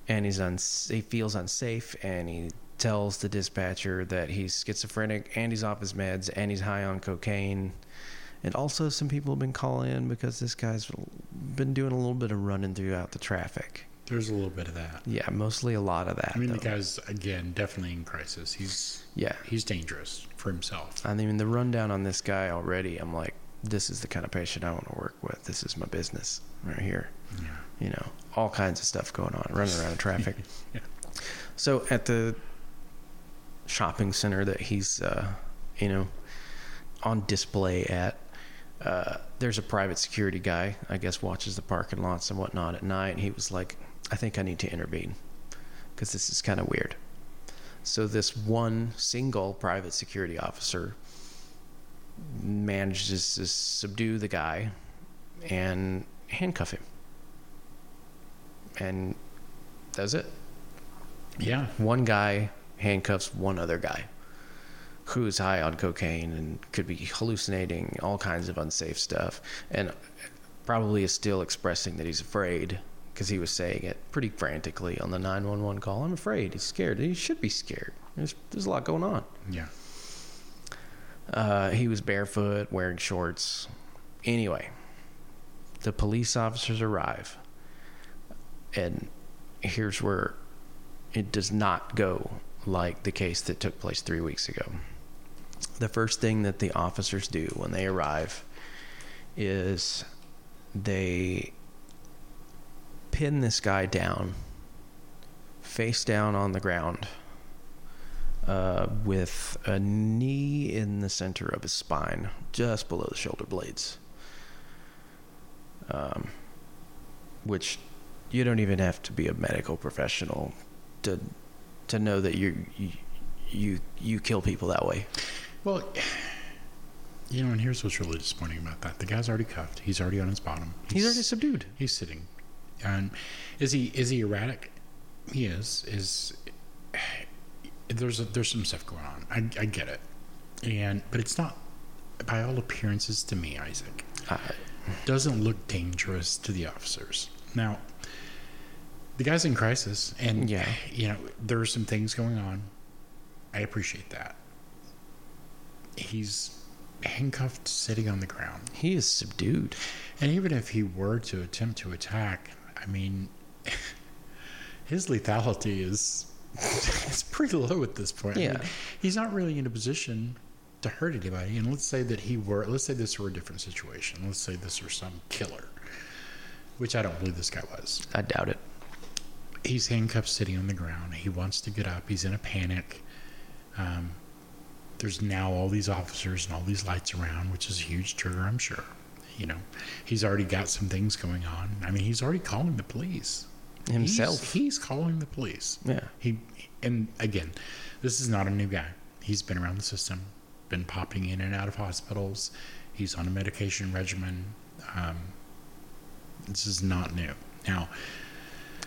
[SPEAKER 2] and he's uns- he feels unsafe and he tells the dispatcher that he's schizophrenic and he's off his meds and he's high on cocaine and also, some people have been calling in because this guy's been doing a little bit of running throughout the traffic.
[SPEAKER 3] There's a little bit of that.
[SPEAKER 2] Yeah, mostly a lot of that.
[SPEAKER 3] I mean, the guy's again definitely in crisis. He's
[SPEAKER 2] Yeah.
[SPEAKER 3] he's dangerous for himself.
[SPEAKER 2] I mean, the rundown on this guy already, I'm like, this is the kind of patient I want to work with. This is my business right here.
[SPEAKER 3] Yeah.
[SPEAKER 2] You know, all kinds of stuff going on, running around in traffic.
[SPEAKER 3] Yeah.
[SPEAKER 2] So at the shopping center that he's, uh, you know, on display at, uh, there's a private security guy, I guess, watches the parking lots and whatnot at night. And he was like, I think I need to intervene because this is kind of weird. So this one single private security officer manages to subdue the guy and handcuff him. And does it.
[SPEAKER 3] Yeah.
[SPEAKER 2] One guy handcuffs one other guy who's high on cocaine and could be hallucinating all kinds of unsafe stuff and probably is still expressing that he's afraid because he was saying it pretty frantically on the 911 call. I'm afraid. He's scared. He should be scared. There's, there's a lot going on.
[SPEAKER 3] Yeah.
[SPEAKER 2] Uh, he was barefoot, wearing shorts. Anyway, the police officers arrive, and here's where it does not go like the case that took place three weeks ago. The first thing that the officers do when they arrive is they pin this guy down, face down on the ground uh, with a knee in the center of his spine, just below the shoulder blades. Um, which you don't even have to be a medical professional to to know that you you you, you kill people that way.
[SPEAKER 3] Well, you know, and here's what's really disappointing about that: the guy's already cuffed. He's already on his bottom.
[SPEAKER 2] He's already subdued.
[SPEAKER 3] He's sitting. And is he is he erratic? He is. Is there's a, there's some stuff going on. I, I get it, and but it's not by all appearances to me, Isaac.
[SPEAKER 2] Uh,
[SPEAKER 3] Doesn't look dangerous to the officers. Now, the guy's in crisis, and
[SPEAKER 2] Yeah.
[SPEAKER 3] you know there are some things going on. I appreciate that. He's handcuffed, sitting on the ground.
[SPEAKER 2] he is subdued.
[SPEAKER 3] And even if he were to attempt to attack, I mean, his lethality is it's pretty low at this point. I
[SPEAKER 2] Yeah.
[SPEAKER 3] mean, he's not really in a position to hurt anybody. And let's say that he were, let's say this were a different situation. Let's say this were some killer, which I don't believe this guy was.
[SPEAKER 2] I doubt it.
[SPEAKER 3] He's handcuffed, sitting on the ground. He wants to get up. He's in a panic. Um, there's now all these officers and all these lights around, which is a huge trigger, I'm sure. You know, he's already got some things going on. I mean, he's already calling the police
[SPEAKER 2] Himself.
[SPEAKER 3] He's, he's calling the police.
[SPEAKER 2] Yeah.
[SPEAKER 3] He and again, this is not a new guy. He's been around the system, been popping in and out of hospitals. He's on a medication regimen. Um, this is not new. Now,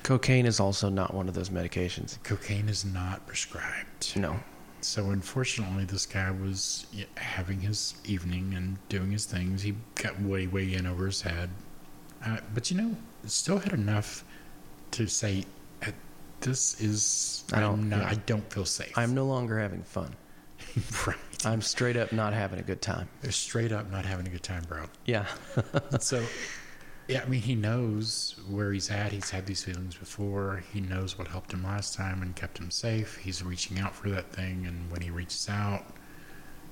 [SPEAKER 2] Cocaine is also not one of those medications.
[SPEAKER 3] cocaine is not prescribed.
[SPEAKER 2] No.
[SPEAKER 3] So unfortunately, this guy was having his evening and doing his things. He got way, way in over his head. Uh, but you know, still had enough to say, uh, "This is
[SPEAKER 2] I don't-
[SPEAKER 3] not,
[SPEAKER 2] yeah.
[SPEAKER 3] I don't feel safe."
[SPEAKER 2] I'm no longer having fun.
[SPEAKER 3] right.
[SPEAKER 2] I'm straight up not having a good time.
[SPEAKER 3] They're straight up not having a good time, bro.
[SPEAKER 2] Yeah.
[SPEAKER 3] so, yeah, I mean, he knows where he's at. He's had these feelings before. He knows what helped him last time and kept him safe. He's reaching out for that thing, and when he reaches out,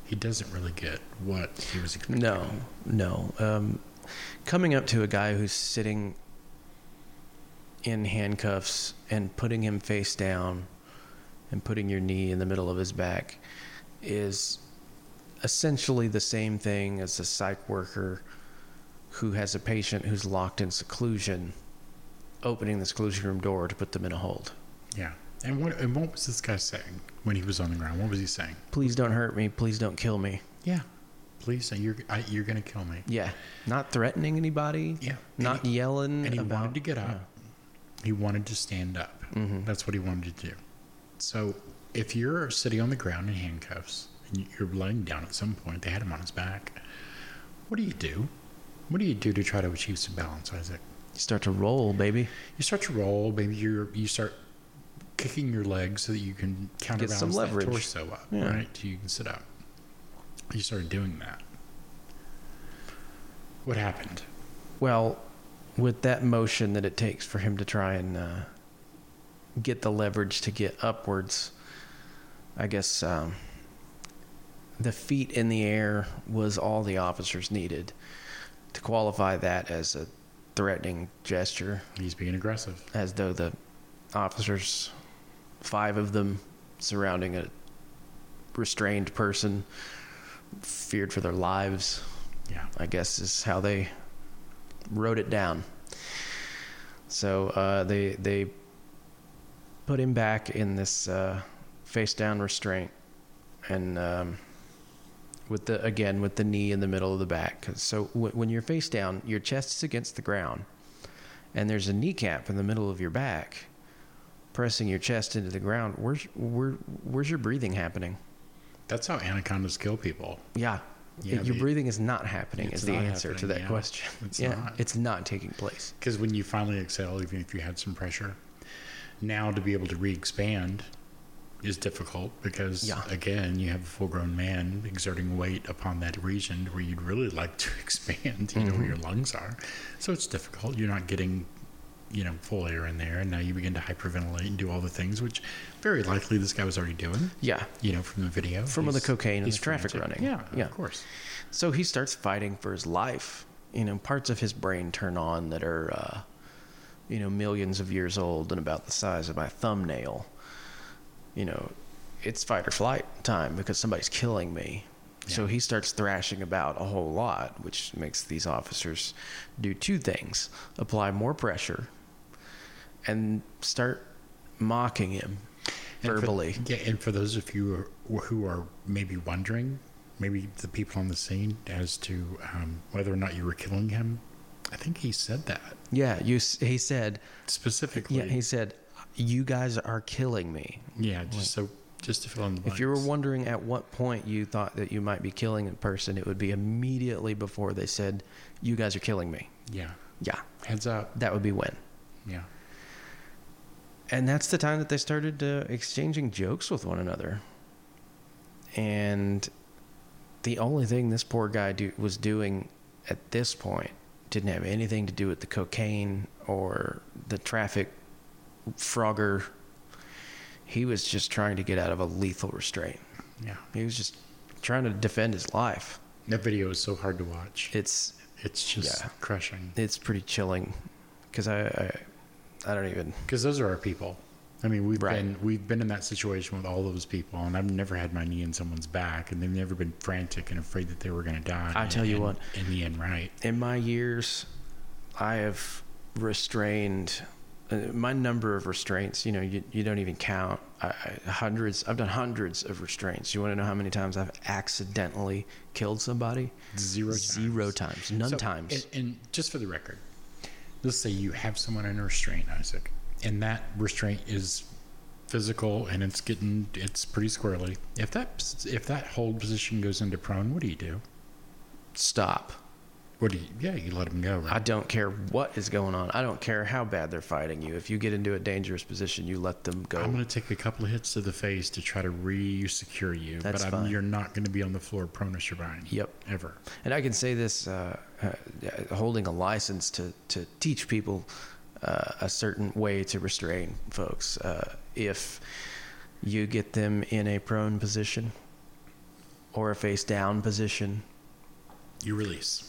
[SPEAKER 3] he doesn't really get what he was expecting.
[SPEAKER 2] No, no. Um, coming up to a guy who's sitting in handcuffs and putting him face down and putting your knee in the middle of his back is essentially the same thing as a psych worker who has a patient who's locked in seclusion opening the seclusion room door to put them in a hold.
[SPEAKER 3] Yeah. And what and what was this guy saying when he was on the ground? What was he saying?
[SPEAKER 2] Please don't hurt me. Please don't kill me.
[SPEAKER 3] Yeah. Please, you're I, you're gonna kill me.
[SPEAKER 2] Yeah. Not threatening anybody.
[SPEAKER 3] Yeah.
[SPEAKER 2] Not
[SPEAKER 3] And he-
[SPEAKER 2] yelling.
[SPEAKER 3] And he
[SPEAKER 2] about,
[SPEAKER 3] wanted to get up. He wanted to stand up.
[SPEAKER 2] Mhm.
[SPEAKER 3] That's what he wanted to do. So if you're sitting on the ground in handcuffs and you're laying down at some point, they had him on his back. What do you do? What do you do to try to achieve some balance, Isaac?
[SPEAKER 2] You start to roll, baby.
[SPEAKER 3] You start to roll. Maybe you you start kicking your legs so that you can counterbalance
[SPEAKER 2] some
[SPEAKER 3] that
[SPEAKER 2] leverage.
[SPEAKER 3] torso up,
[SPEAKER 2] Yeah.
[SPEAKER 3] right? So you can sit up. You started doing that. What happened?
[SPEAKER 2] Well, with that motion that it takes for him to try and uh, get the leverage to get upwards, I guess um, the feet in the air was all the officers needed to qualify that as a threatening gesture,
[SPEAKER 3] He's being aggressive.
[SPEAKER 2] as though the officers, five of them surrounding a restrained person, feared for their lives.
[SPEAKER 3] Yeah.
[SPEAKER 2] I guess is how they wrote it down. So uh, they they put him back in this uh, face down restraint, and um, with the again with the knee in the middle of the back. So w- when you're face down, your chest is against the ground, and there's a kneecap in the middle of your back, pressing your chest into the ground. Where's where, where's your breathing happening?
[SPEAKER 3] That's how anacondas kill people.
[SPEAKER 2] Yeah.
[SPEAKER 3] Yeah,
[SPEAKER 2] your
[SPEAKER 3] the-
[SPEAKER 2] breathing is not happening is the answer to that
[SPEAKER 3] yeah.
[SPEAKER 2] question.
[SPEAKER 3] It's
[SPEAKER 2] yeah,
[SPEAKER 3] not.
[SPEAKER 2] it's not taking place.
[SPEAKER 3] Because when you finally exhale, even if you had some pressure, now to be able to re-expand is difficult because
[SPEAKER 2] Yeah.
[SPEAKER 3] again, you have a full-grown man exerting weight upon that region where you'd really like to expand, you know, where your lungs are. So it's difficult. You're not getting, you know, full air in there, and now you begin to hyperventilate and do all the things, which very likely this guy was already doing.
[SPEAKER 2] Yeah.
[SPEAKER 3] You know, from the video,
[SPEAKER 2] From the cocaine and the traffic running.
[SPEAKER 3] Yeah,
[SPEAKER 2] Yeah.
[SPEAKER 3] of course.
[SPEAKER 2] So he starts fighting for his life. You know, parts of his brain turn on that are, uh, you know, millions of years old and about the size of my thumbnail. You know, it's fight or flight time because somebody's killing me. So he starts thrashing about a whole lot, which makes these officers do two things apply more pressure and start mocking him
[SPEAKER 3] And for-
[SPEAKER 2] verbally.
[SPEAKER 3] yeah, and for those of you who are, who are maybe wondering, maybe the people on the scene, as to um, whether or not you were killing him, I think he said that
[SPEAKER 2] yeah, you. He said.
[SPEAKER 3] specifically.
[SPEAKER 2] Yeah, he said, "You guys are killing me."
[SPEAKER 3] Yeah, just so just to fill in the blanks.
[SPEAKER 2] If you were wondering at what point you thought that you might be killing a person, it would be immediately before they said, "You guys are killing me."
[SPEAKER 3] yeah,
[SPEAKER 2] Yeah,
[SPEAKER 3] heads up.
[SPEAKER 2] that would be when.
[SPEAKER 3] Yeah,
[SPEAKER 2] And that's the time that they started uh, exchanging jokes with one another. And the only thing this poor guy do, was doing at this point didn't have anything to do with the cocaine or the traffic frogger. He was just trying to get out of a lethal restraint.
[SPEAKER 3] yeah.
[SPEAKER 2] He was just trying to defend his life.
[SPEAKER 3] That video is so hard to watch.
[SPEAKER 2] It's
[SPEAKER 3] It's just
[SPEAKER 2] yeah.
[SPEAKER 3] crushing.
[SPEAKER 2] it's pretty chilling because I, I I don't even
[SPEAKER 3] Because those are our people. I mean, we've
[SPEAKER 2] Right.
[SPEAKER 3] been we've been in that situation with all those people, and I've never had my knee in someone's back, and they've never been frantic and afraid that they were going to die.
[SPEAKER 2] I tell you
[SPEAKER 3] And-
[SPEAKER 2] what.
[SPEAKER 3] in the end, right?
[SPEAKER 2] in my years, I have restrained my number of restraints. You know, you, you don't even count. I, I, hundreds. I've done hundreds of restraints. You want to know how many times I've accidentally killed somebody?
[SPEAKER 3] Zero times.
[SPEAKER 2] Zero times. None
[SPEAKER 3] So,
[SPEAKER 2] times.
[SPEAKER 3] And, and just for the record, let's say you have someone in a restraint, Isaac, and that restraint is physical and it's getting it's pretty squirrely. If that if that hold position goes into prone, what do you do?
[SPEAKER 2] Stop.
[SPEAKER 3] What do you? Yeah, you let them go, right?
[SPEAKER 2] I don't care what is going on. I don't care how bad they're fighting you. If you get into a dangerous position, you let them go.
[SPEAKER 3] I'm going to take a couple of hits to the face to try to re-secure you,
[SPEAKER 2] That's
[SPEAKER 3] but I'm,
[SPEAKER 2] fine.
[SPEAKER 3] you're not going to be on the floor prone you're behind.
[SPEAKER 2] Yep.
[SPEAKER 3] Ever.
[SPEAKER 2] And I can say this, uh, uh, holding a license to, to teach people uh, a certain way to restrain folks. Uh, if you get them in a prone position or a face down position,
[SPEAKER 3] You release.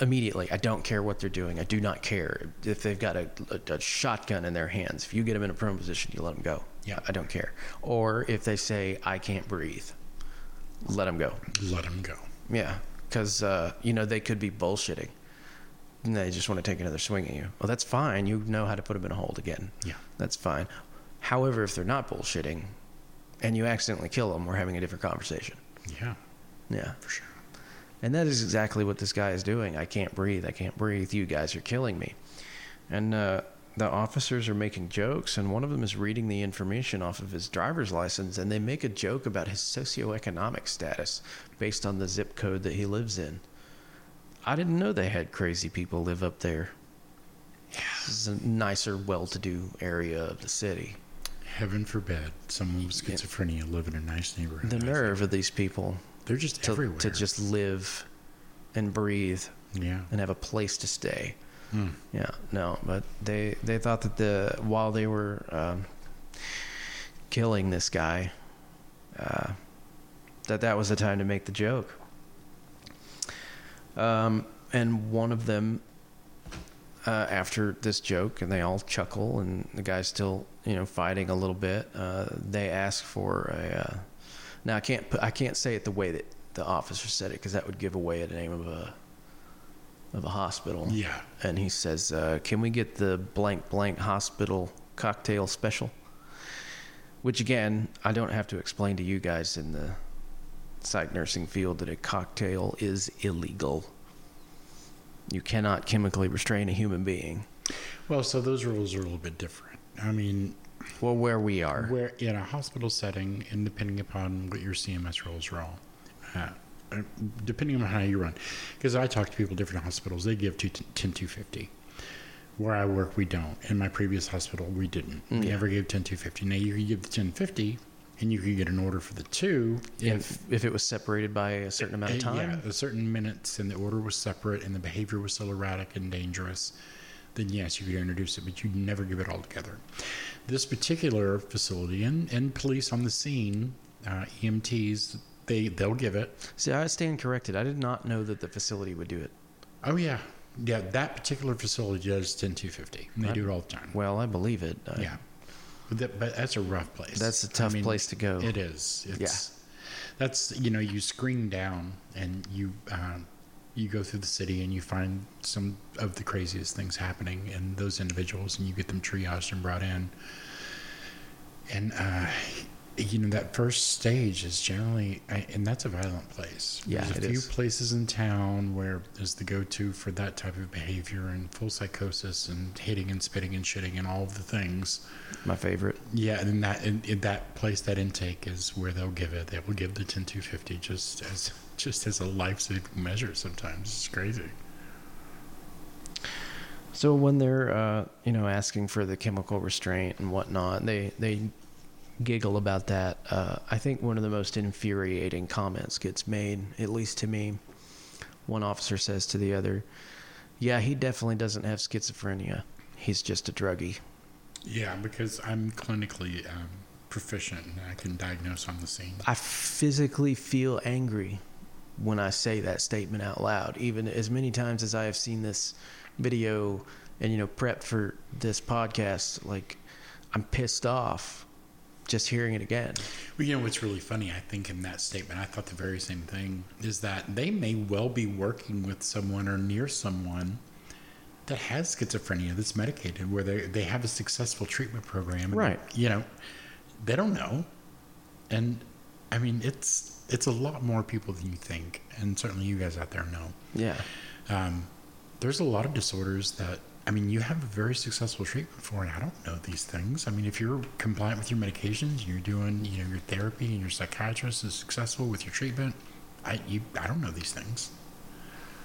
[SPEAKER 2] Immediately. I don't care what they're doing. I do not care if they've got a, a, a shotgun in their hands. If you get them in a prone position, you let them go.
[SPEAKER 3] Yeah.
[SPEAKER 2] I don't care. Or if they say I can't breathe, let them go.
[SPEAKER 3] Let them go.
[SPEAKER 2] Yeah, because uh, you know they could be bullshitting. And they just want to take another swing at you. Well, that's fine. You know how to put them in a hold again.
[SPEAKER 3] Yeah.
[SPEAKER 2] That's fine. However, if they're not bullshitting, and you accidentally kill them, we're having a different conversation.
[SPEAKER 3] Yeah,
[SPEAKER 2] Yeah.
[SPEAKER 3] for sure.
[SPEAKER 2] And that is exactly what this guy is doing. I can't breathe. I can't breathe. You guys are killing me. And uh, the officers are making jokes, and one of them is reading the information off of his driver's license, and they make a joke about his socioeconomic status based on the zip code that he lives in. I didn't know they had crazy people live up there. This is a nicer, well to do area of the city.
[SPEAKER 3] Heaven forbid someone with schizophrenia live in a nice neighborhood.
[SPEAKER 2] The nerve of these people
[SPEAKER 3] They're just
[SPEAKER 2] to,
[SPEAKER 3] everywhere.
[SPEAKER 2] to just live and breathe
[SPEAKER 3] yeah.
[SPEAKER 2] and have a place to stay.
[SPEAKER 3] Hmm.
[SPEAKER 2] Yeah, no, but they they thought that the while they were um, killing this guy, uh, that that was the time to make the joke. Um, and one of them, uh, after this joke, and they all chuckle, and the guy's still you know fighting a little bit. Uh, they ask for a. Now I can't put, I can't say it the way that the officer said it because that would give away the name of a of a hospital.
[SPEAKER 3] Yeah.
[SPEAKER 2] And he says, uh, "Can we get the blank blank hospital cocktail special?" Which again, I don't have to explain to you guys in the psych nursing field that a cocktail is illegal. You cannot chemically restrain a human being.
[SPEAKER 3] Well, so those rules are a little bit different. I mean,
[SPEAKER 2] Well, where we are,
[SPEAKER 3] where in a hospital setting, and depending upon what your CMS rules are all, uh, uh, depending on how you run, because I talk to people in different hospitals, they give two, 10 250. Where I work, we don't. In my previous hospital, we didn't. We
[SPEAKER 2] Yeah.
[SPEAKER 3] never gave 10 250. Now, you could give the 1050, and you could get an order for the two.
[SPEAKER 2] if if it was separated by a certain amount of
[SPEAKER 3] Uh,
[SPEAKER 2] time.
[SPEAKER 3] Yeah, a certain minutes, and the order was separate, and the behavior was still erratic and dangerous. Then yes, you could introduce it, but you'd never give it all together. This particular facility and, and police on the scene, uh, EMTs, they they'll give it.
[SPEAKER 2] See, I stand corrected. I did not know that the facility would do it.
[SPEAKER 3] Oh yeah, yeah. That particular facility does ten two fifty. They
[SPEAKER 2] Right.
[SPEAKER 3] do it all the time.
[SPEAKER 2] Well, I believe it. Uh,
[SPEAKER 3] yeah, but, that, but that's a rough place.
[SPEAKER 2] That's a tough place to go.
[SPEAKER 3] It is. It's, That's you know you screen down and you um, you go through the city and you find some of the craziest things happening in those individuals and you get them triaged and brought in. And uh, you know that first stage is generally and that's a violent place.
[SPEAKER 2] Yeah,
[SPEAKER 3] there's a few
[SPEAKER 2] is.
[SPEAKER 3] places in town where there's the go-to for that type of behavior and full psychosis and hitting and spitting and shitting and all of the things.
[SPEAKER 2] My favorite.
[SPEAKER 3] Yeah, and that in, in that place, that intake is where they'll give it. They will give the ten two fifty just as just as a life saving measure. Sometimes it's crazy.
[SPEAKER 2] So when they're, uh, you know, asking for the chemical restraint and whatnot, they they giggle about that. Uh, I think one of the most infuriating comments gets made, at least to me. One officer says to the other, "Yeah, he definitely doesn't have schizophrenia. He's just a druggie."
[SPEAKER 3] Yeah, because I'm clinically um, proficient and I can diagnose on the scene.
[SPEAKER 2] I physically feel angry when I say that statement out loud. Even as many times as I have seen this video and you know prepped for this podcast, like I'm pissed off just hearing it again.
[SPEAKER 3] Well, you know what's really funny? I think in that statement, I thought the very same thing is that they may well be working with someone or near someone that has schizophrenia that's medicated, where they they have a successful treatment program. and,
[SPEAKER 2] Right.
[SPEAKER 3] You know, they don't know, and I mean it's it's a lot more people than you think, and certainly you guys out there know.
[SPEAKER 2] Yeah.
[SPEAKER 3] Um, there's a lot of disorders that I mean you have a very successful treatment for, and I don't know these things. I mean, if you're compliant with your medications, and you're doing you know your therapy, and your psychiatrist is successful with your treatment, I you I don't know these things.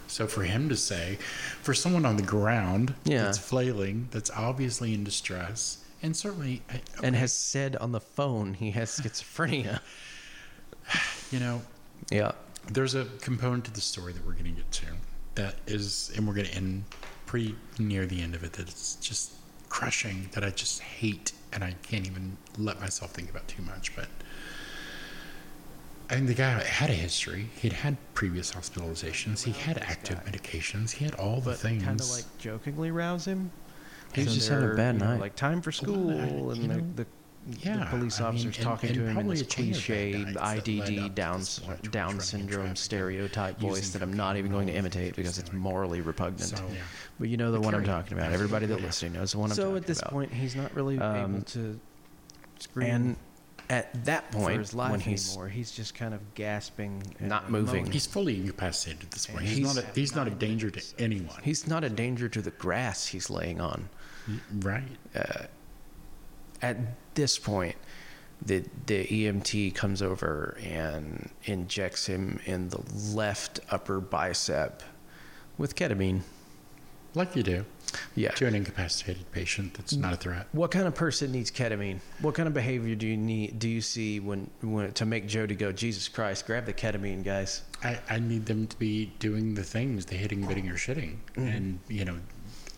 [SPEAKER 3] So for him to say, for someone on the ground
[SPEAKER 2] Yeah.
[SPEAKER 3] that's flailing, that's obviously in distress, and certainly, I-
[SPEAKER 2] And has said on the phone he has schizophrenia.
[SPEAKER 3] you know,
[SPEAKER 2] yeah.
[SPEAKER 3] there's a component to the story that we're going to get to that is, and we're going to end pretty near the end of it, that it's just crushing, that I just hate, and I can't even let myself think about too much. But I mean, the guy had a history. He'd had previous hospitalizations. He had active medications. He had all the
[SPEAKER 2] but
[SPEAKER 3] things.
[SPEAKER 2] kind of like jokingly rouse him.
[SPEAKER 3] He was just having a
[SPEAKER 2] they're,
[SPEAKER 3] bad
[SPEAKER 2] you know,
[SPEAKER 3] night.
[SPEAKER 2] like time for school,
[SPEAKER 3] Well, I-
[SPEAKER 2] and
[SPEAKER 3] you
[SPEAKER 2] the, the,
[SPEAKER 3] yeah,
[SPEAKER 2] the police
[SPEAKER 3] I mean,
[SPEAKER 2] officers
[SPEAKER 3] and-
[SPEAKER 2] talking
[SPEAKER 3] and
[SPEAKER 2] to him in
[SPEAKER 3] probably
[SPEAKER 2] this
[SPEAKER 3] a chain of bad
[SPEAKER 2] cliche
[SPEAKER 3] nights that led
[SPEAKER 2] IDD Down
[SPEAKER 3] to this point where
[SPEAKER 2] Down
[SPEAKER 3] he's running in
[SPEAKER 2] syndrome stereotype voice that I'm not even going to imitate because it's morally repugnant.
[SPEAKER 3] So, yeah.
[SPEAKER 2] But you know the
[SPEAKER 3] But
[SPEAKER 2] one I'm talking about. Everybody that listening knows the one I'm
[SPEAKER 4] so
[SPEAKER 2] talking
[SPEAKER 4] at this
[SPEAKER 2] about.
[SPEAKER 4] point, he's not really
[SPEAKER 2] Um,
[SPEAKER 4] able to scream
[SPEAKER 2] and at that
[SPEAKER 4] for
[SPEAKER 2] point,
[SPEAKER 4] his life
[SPEAKER 2] when he's
[SPEAKER 4] anymore. He's just kind of gasping, and
[SPEAKER 2] Not moving.
[SPEAKER 4] moaning.
[SPEAKER 3] He's fully incapacitated at this point. He's,
[SPEAKER 2] he's-
[SPEAKER 3] not a, he's not a danger to anyone.
[SPEAKER 2] he's not a danger to the grass he's laying on.
[SPEAKER 3] right.
[SPEAKER 2] at this point, the the EMT comes over and injects him in the left upper bicep with ketamine.
[SPEAKER 3] Like you do
[SPEAKER 2] Yeah.
[SPEAKER 3] to an incapacitated patient that's not a threat.
[SPEAKER 2] What kind of person needs ketamine? What kind of behavior do you need? Do you see when, when to make Jody go? Jesus Christ! Grab the ketamine, guys.
[SPEAKER 3] I, I need them to be doing the things, the hitting, bidding, or shitting. Mm-hmm. And, you know,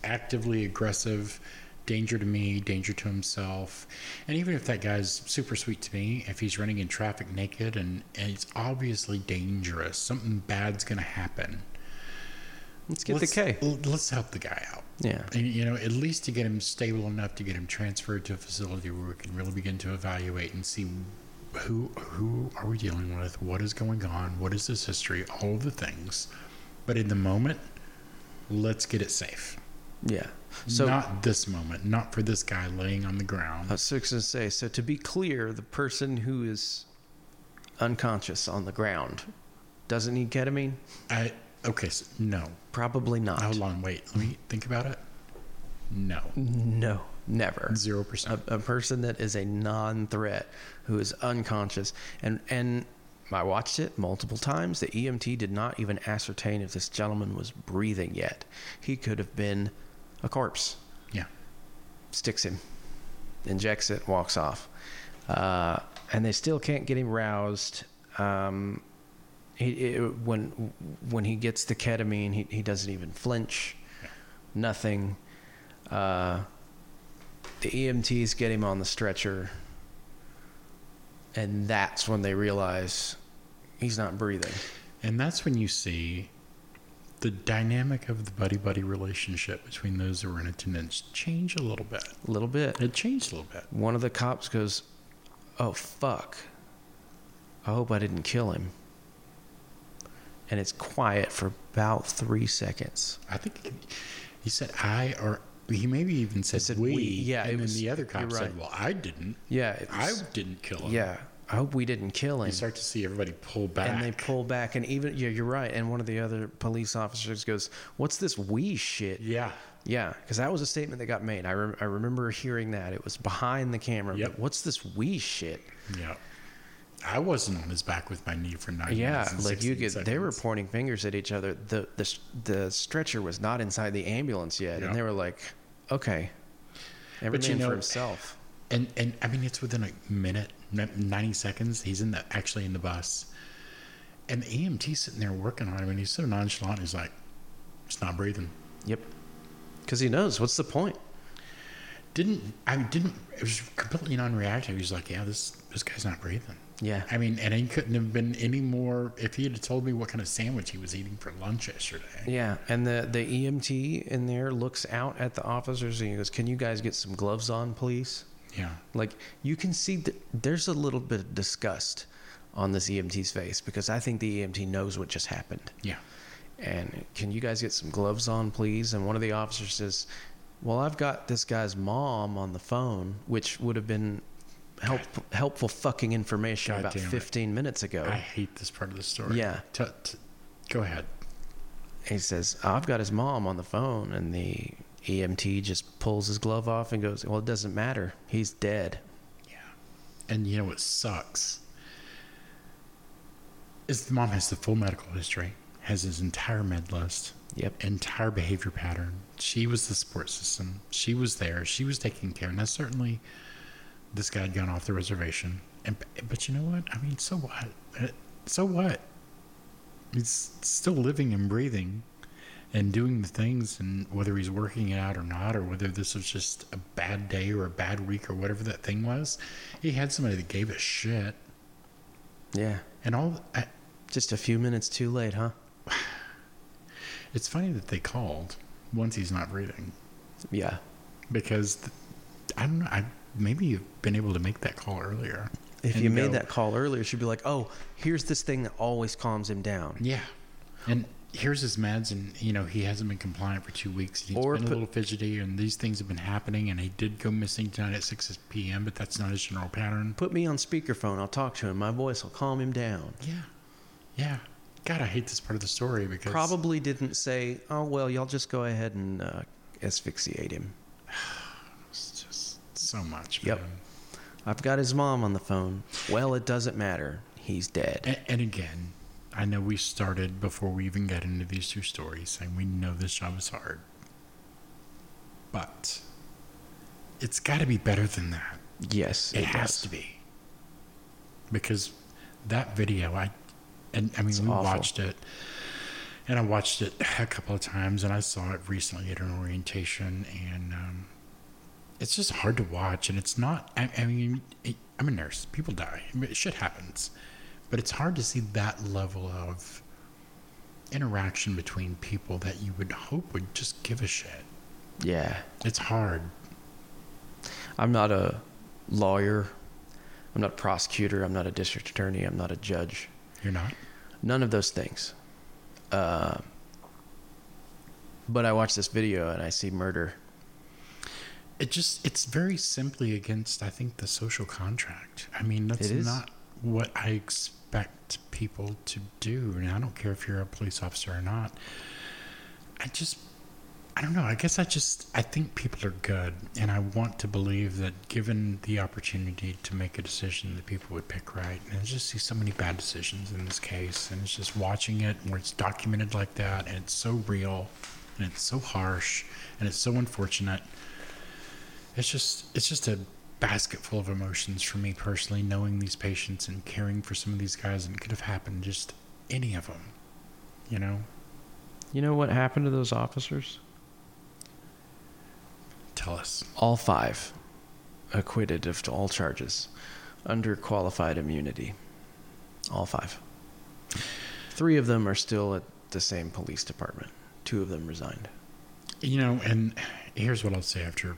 [SPEAKER 3] actively aggressive, danger to me, danger to himself. And even if that guy's super sweet to me, if he's running in traffic naked and, and it's obviously dangerous, something bad's going to happen.
[SPEAKER 2] Let's get
[SPEAKER 3] let's,
[SPEAKER 2] the K.
[SPEAKER 3] Let's help the guy out.
[SPEAKER 2] Yeah.
[SPEAKER 3] And, you know, at least to get him stable enough to get him transferred to a facility where we can really begin to evaluate and see who who are we dealing with, what is going on, what is this history, all of the things. But in the moment, let's get it safe.
[SPEAKER 2] Yeah. So
[SPEAKER 3] not this moment, not for this guy laying on the ground.
[SPEAKER 2] I was just gonna say. So to be clear, the person who is unconscious on the ground doesn't need ketamine.
[SPEAKER 3] I okay, so no.
[SPEAKER 2] Probably not.
[SPEAKER 3] Hold on, wait. Let me think about it. No,
[SPEAKER 2] No, never.
[SPEAKER 3] zero percent.
[SPEAKER 2] A, a person that is a non-threat who is unconscious and and I watched it multiple times. The EMT did not even ascertain if this gentleman was breathing yet. He could have been a corpse.
[SPEAKER 3] Yeah.
[SPEAKER 2] Sticks him, injects it, walks off, uh, and they still can't get him roused. Um, he, it, when when he gets the ketamine, he, he doesn't even flinch. Nothing. Uh, the EMTs get him on the stretcher, and that's when they realize he's not breathing.
[SPEAKER 3] And that's when you see the dynamic of the buddy buddy relationship between those who were in attendance change a little bit.
[SPEAKER 2] A little bit.
[SPEAKER 3] It changed a little bit.
[SPEAKER 2] One of the cops goes, "Oh fuck! I hope I didn't kill him." And it's quiet for about three seconds.
[SPEAKER 3] I think he, said I or he maybe even said,
[SPEAKER 2] said
[SPEAKER 3] we.
[SPEAKER 2] we. Yeah,
[SPEAKER 3] and then
[SPEAKER 2] was-
[SPEAKER 3] the other cop said, "Well, I didn't.
[SPEAKER 2] Yeah, it
[SPEAKER 3] I didn't kill him."
[SPEAKER 2] yeah. I hope we didn't kill him.
[SPEAKER 3] You start to see everybody pull back.
[SPEAKER 2] and they pull back, and even yeah, you're right. And one of the other police officers goes, "What's this we shit?"
[SPEAKER 3] Yeah.
[SPEAKER 2] Yeah, because that was a statement that got made. I, rem- I remember hearing that. It was behind the camera.
[SPEAKER 3] Yep.
[SPEAKER 2] What's this we shit?
[SPEAKER 3] Yeah. I wasn't on his back with my knee for nine
[SPEAKER 2] Yeah, like you
[SPEAKER 3] 16
[SPEAKER 2] get. They were pointing fingers at each other. The the the stretcher was not inside the ambulance yet,
[SPEAKER 3] Yeah.
[SPEAKER 2] and they were like, "Okay, every
[SPEAKER 3] But you
[SPEAKER 2] man for
[SPEAKER 3] know-
[SPEAKER 2] himself."
[SPEAKER 3] And and I mean, it's within a minute, ninety seconds. He's in the actually in the bus, and the EMT sitting there working on him, and he's so nonchalant. He's like, "It's not breathing."
[SPEAKER 2] Yep, because he knows what's the point.
[SPEAKER 3] Didn't I mean, didn't it was completely non-reactive. He's like, "Yeah, this this guy's not breathing."
[SPEAKER 2] Yeah,
[SPEAKER 3] I mean, and he couldn't have been any more if he had told me what kind of sandwich he was eating for lunch yesterday.
[SPEAKER 2] Yeah, and the the EMT in there looks out at the officers and he goes, "Can you guys get some gloves on, please?"
[SPEAKER 3] Yeah.
[SPEAKER 2] Like you can see that there's a little bit of disgust on this EMT's face because I think the EMT knows what just happened.
[SPEAKER 3] Yeah.
[SPEAKER 2] And can you guys get some gloves on, please? And one of the officers says, "Well, I've got this guy's mom on the phone, which would have been help, helpful fucking information
[SPEAKER 3] God
[SPEAKER 2] about
[SPEAKER 3] damn it.
[SPEAKER 2] 15 minutes ago."
[SPEAKER 3] I hate this part of the story.
[SPEAKER 2] Yeah.
[SPEAKER 3] T- t- go ahead.
[SPEAKER 2] he says, I've got his mom on the phone. And the EMT just pulls his glove off and goes, Well, it doesn't matter. He's dead.
[SPEAKER 3] Yeah. And you know what sucks? Is the mom has the full medical history, has his entire med list,
[SPEAKER 2] Yep.
[SPEAKER 3] entire behavior pattern. She was the support system. She was there. She was taking care. Now, certainly, this guy had gone off the reservation. And but you know what? I mean, so what? Uh, So what? He's still living and breathing, and doing the things. And whether he's working it out or not, or whether this was just a bad day or a bad week or whatever that thing was, he had somebody that gave a shit.
[SPEAKER 2] Yeah.
[SPEAKER 3] And all I,
[SPEAKER 2] Just a few minutes too late, huh?
[SPEAKER 3] it's funny that they called once he's not breathing
[SPEAKER 2] Yeah.
[SPEAKER 3] because th- I don't know. I maybe you've been able to make that call earlier.
[SPEAKER 2] If you
[SPEAKER 3] go,
[SPEAKER 2] made that call earlier, she'd be like, "Oh, here's this thing that always calms him down."
[SPEAKER 3] yeah, and here's his meds, and you know he hasn't been compliant for two weeks. He's
[SPEAKER 2] Or
[SPEAKER 3] been a little fidgety, and these things have been happening. And he did go missing tonight at six p.m., but that's not his general pattern.
[SPEAKER 2] Put me on speakerphone. I'll talk to him. My voice will calm him down.
[SPEAKER 3] Yeah, yeah. God, I hate this part of the story because
[SPEAKER 2] Probably didn't say, "Oh well, y'all just go ahead and uh, asphyxiate him."
[SPEAKER 3] it's just so much.
[SPEAKER 2] Yep. I've got his mom on the phone. Well, it doesn't matter. He's dead.
[SPEAKER 3] And, and again, I know we started before we even got into these two stories saying we know this job is hard. But it's got to be better than that.
[SPEAKER 2] Yes,
[SPEAKER 3] It,
[SPEAKER 2] it,
[SPEAKER 3] has
[SPEAKER 2] does.
[SPEAKER 3] to be. Because that video, I, and I mean,
[SPEAKER 2] It's
[SPEAKER 3] we
[SPEAKER 2] awful.
[SPEAKER 3] watched it, and I watched it a couple of times, and I saw it recently at an orientation, and um, it's just hard to watch, and it's not. I, I mean, it, I'm a nurse. People die. I mean, shit happens, but it's hard to see that level of interaction between people that you would hope would just give a shit.
[SPEAKER 2] Yeah.
[SPEAKER 3] It's hard.
[SPEAKER 2] I'm not a lawyer. I'm not a prosecutor. I'm not a district attorney. I'm not a judge.
[SPEAKER 3] You're not.
[SPEAKER 2] None of those things. Uh, but I watch this video and I see murder.
[SPEAKER 3] it just it's very simply against i think the social contract i mean that's not what i expect people to do and i don't care if you're a police officer or not. I just i don't know i guess i just i think people are good and i want to believe that given the opportunity to make a decision that people would pick right. And i just see so many bad decisions in this case and it's just watching it where it's documented like that and it's so real and it's so harsh and it's so unfortunate. It's just it's just a basket full of emotions for me personally knowing these patients and caring for some of these guys and it could have happened just any of them you know
[SPEAKER 4] You know what happened to those officers?
[SPEAKER 3] tell us
[SPEAKER 2] All five acquitted of all charges under qualified immunity. All five. Three of them are still at the same police department. Two of them resigned.
[SPEAKER 3] you know and here's what i'll say after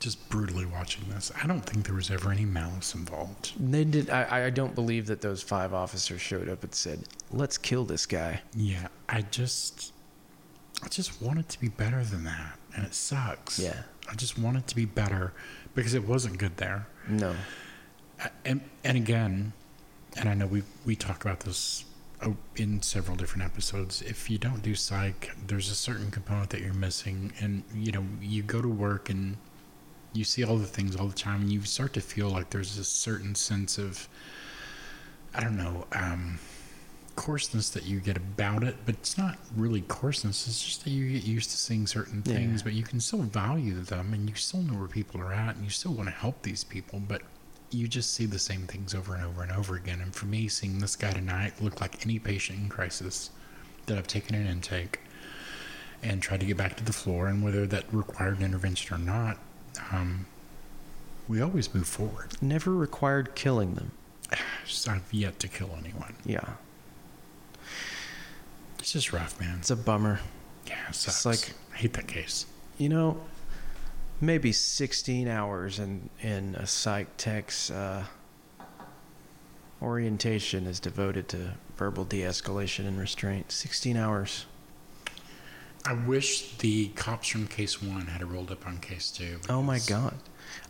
[SPEAKER 3] just brutally watching this i don't think there was ever any malice involved
[SPEAKER 2] They did. I, I don't believe that those five officers showed up and said, "Let's kill this guy."
[SPEAKER 3] yeah i just i just want it to be better than that and it sucks
[SPEAKER 2] Yeah.
[SPEAKER 3] i just want it to be better because it wasn't good there
[SPEAKER 2] No.
[SPEAKER 3] and and again, and I know we we talk about this oh, in several different episodes. If you don't do psych, there's a certain component that you're missing, and you know you go to work and you see all the things all the time, and you start to feel like there's a certain sense of I don't know um, coarseness that you get about it, but it's not really coarseness. It's just that you get used to seeing certain
[SPEAKER 2] Yeah.
[SPEAKER 3] things, but you can still value them, and you still know where people are at, and you still want to help these people, but you just see the same things over and over and over again. And for me, seeing this guy tonight look like any patient in crisis that I've taken an intake and tried to get back to the floor, and whether that required an intervention or not, um, we always move forward.
[SPEAKER 2] Never required killing them.
[SPEAKER 3] I've yet to kill anyone.
[SPEAKER 2] Yeah.
[SPEAKER 3] It's just rough, man.
[SPEAKER 2] It's a bummer.
[SPEAKER 3] Yeah, it sucks.
[SPEAKER 2] like-
[SPEAKER 3] I hate that case.
[SPEAKER 2] You know, maybe 16 hours in in a psych tech's uh, orientation is devoted to verbal de-escalation and restraint. 16 hours.
[SPEAKER 3] I wish the cops from case one had rolled up on case two.
[SPEAKER 2] Oh my god.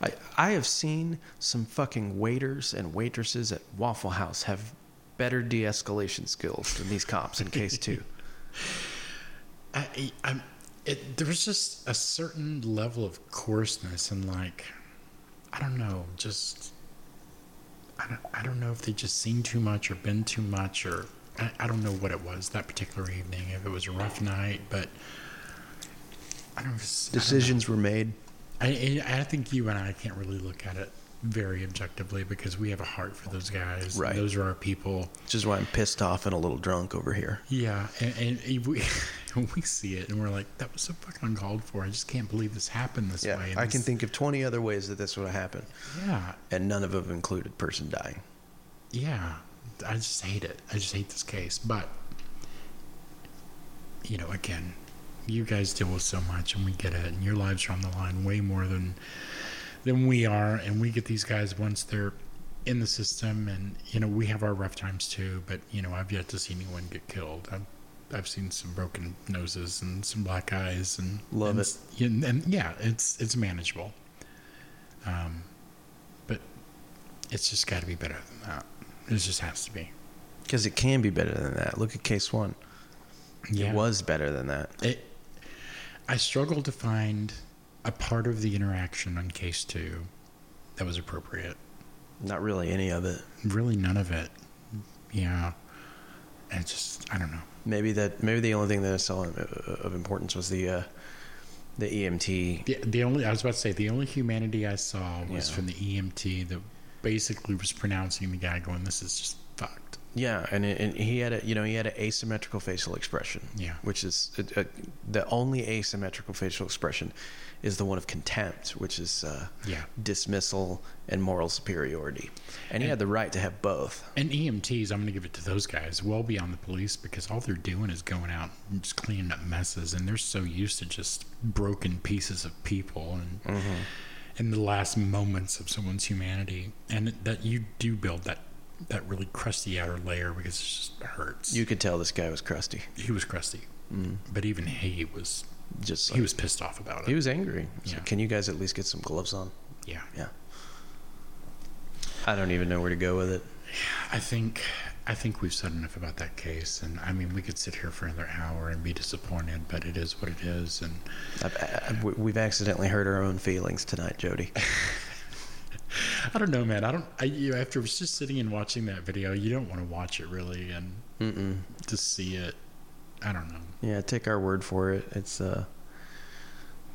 [SPEAKER 2] I I have seen some fucking waiters and waitresses at Waffle House have better de-escalation skills than these cops in case 2.
[SPEAKER 3] I, I, I'm, it, there was just a certain level of coarseness and like, I don't know, just, I don't, I don't know if they just seen too much or been too much or I, I don't know what it was that particular evening. If it was a rough night, but I don't know. it's- I don't.
[SPEAKER 2] Decisions were made.
[SPEAKER 3] I, I I think you and I can't really look at it very objectively because we have a heart for those guys.
[SPEAKER 2] Right.
[SPEAKER 3] Those are our people.
[SPEAKER 2] Which is why I'm pissed off and a little drunk over here.
[SPEAKER 3] Yeah, and, and we we see it and we're like, that was so fucking uncalled for. I just can't believe this happened this
[SPEAKER 2] Yeah,
[SPEAKER 3] way. And
[SPEAKER 2] I can think of 20 other ways that this would have happened,
[SPEAKER 3] Yeah,
[SPEAKER 2] and none of them included person dying.
[SPEAKER 3] yeah, I just hate it. I just hate this case. But you know, again, you guys deal with so much, and we get it, and your lives are on the line way more than than we are, and we get these guys once they're in the system, and you know, we have our rough times too. But you know, I've yet to see anyone get killed. I've I've seen some broken noses and some black eyes, and
[SPEAKER 2] Love
[SPEAKER 3] and,
[SPEAKER 2] it.
[SPEAKER 3] And, and yeah, it's it's manageable. Um, but it's just got to be better than that. It just has to be.
[SPEAKER 2] Because it can be better than that. Look at case one.
[SPEAKER 3] Yeah.
[SPEAKER 2] It was better than that.
[SPEAKER 3] It, I struggled to find a part of the interaction on case two that was appropriate.
[SPEAKER 2] Not really any of it.
[SPEAKER 3] Really, none of it. Yeah. And it just, I don't know.
[SPEAKER 2] Maybe that. Maybe the only thing that I saw of of importance was the uh, the EMT.
[SPEAKER 3] The, the only, I was about to say, the only humanity I saw was
[SPEAKER 2] Yeah.
[SPEAKER 3] from the EMT that basically was pronouncing the guy going, this is just fucked.
[SPEAKER 2] Yeah, and, it, and he had a you know he had an asymmetrical facial expression.
[SPEAKER 3] Yeah.
[SPEAKER 2] which is uh, uh, the only asymmetrical facial expression is the one of contempt, which is uh,
[SPEAKER 3] Yeah.
[SPEAKER 2] dismissal and moral superiority. And he had the right to have both.
[SPEAKER 3] And EMTs, I'm going to give it to those guys well beyond the police because all they're doing is going out and just cleaning up messes, and they're so used to just broken pieces of people and in the last moments of someone's humanity, and that you do build that that really crusty outer layer because it just hurts.
[SPEAKER 2] You could tell this guy was crusty.
[SPEAKER 3] he was crusty, mm. but even he was
[SPEAKER 2] Just
[SPEAKER 3] he was pissed off about it.
[SPEAKER 2] he was angry. So
[SPEAKER 3] Yeah.
[SPEAKER 2] Can you guys at least get some gloves on?
[SPEAKER 3] yeah.
[SPEAKER 2] Yeah. I don't even know where to go with it.
[SPEAKER 3] I think I think we've said enough about that case, and I mean we could sit here for another hour and be disappointed, but it is what it is, and.
[SPEAKER 2] I've, I, we- we've accidentally hurt our own feelings tonight, Jody.
[SPEAKER 3] I don't know, man. I don't. I you know, after just sitting and watching that video, you don't want to watch it really, and
[SPEAKER 2] Mm-mm.
[SPEAKER 3] to see it. I don't know.
[SPEAKER 2] Yeah, take our word for it. It's uh,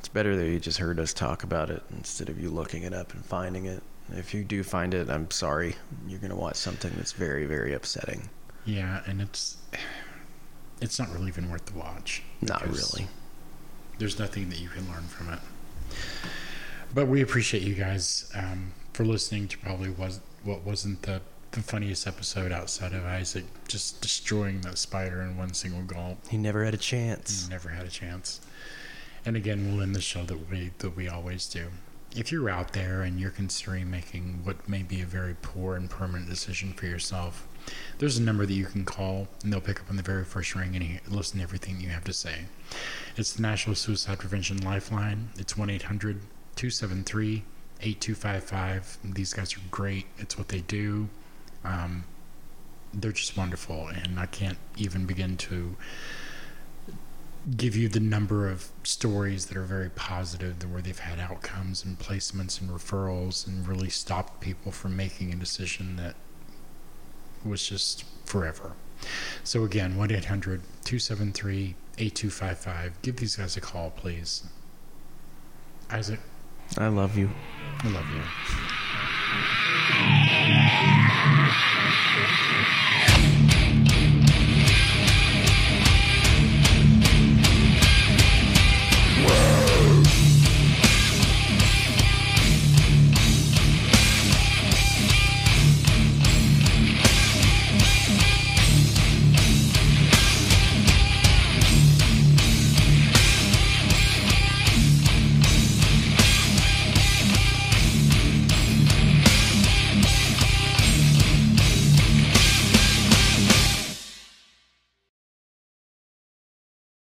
[SPEAKER 2] it's better that you just heard us talk about it instead of you looking it up and finding it. If you do find it, I'm sorry. You're gonna watch something that's very, very upsetting.
[SPEAKER 3] Yeah, and it's it's not really even worth the watch.
[SPEAKER 2] Not really.
[SPEAKER 3] There's nothing that you can learn from it. But we appreciate you guys um, for listening to probably was what wasn't the the funniest episode outside of Isaac just destroying that spider in one single gulp.
[SPEAKER 2] He never had a chance.
[SPEAKER 3] He Never had a chance. And again, we'll end the show that we that we always do. If you're out there and you're considering making what may be a very poor and permanent decision for yourself, there's a number that you can call, and they'll pick up on the very first ring and listen to everything you have to say. It's the National Suicide Prevention Lifeline. It's 1 800 273 8255. These guys are great. It's what they do. Um, they're just wonderful, and I can't even begin to give you the number of stories that are very positive, where they've had outcomes and placements and referrals, and really stopped people from making a decision that was just forever. So again, 1 800 273 8255. Give these guys a call, please. Isaac,
[SPEAKER 2] I love you.
[SPEAKER 3] I love you.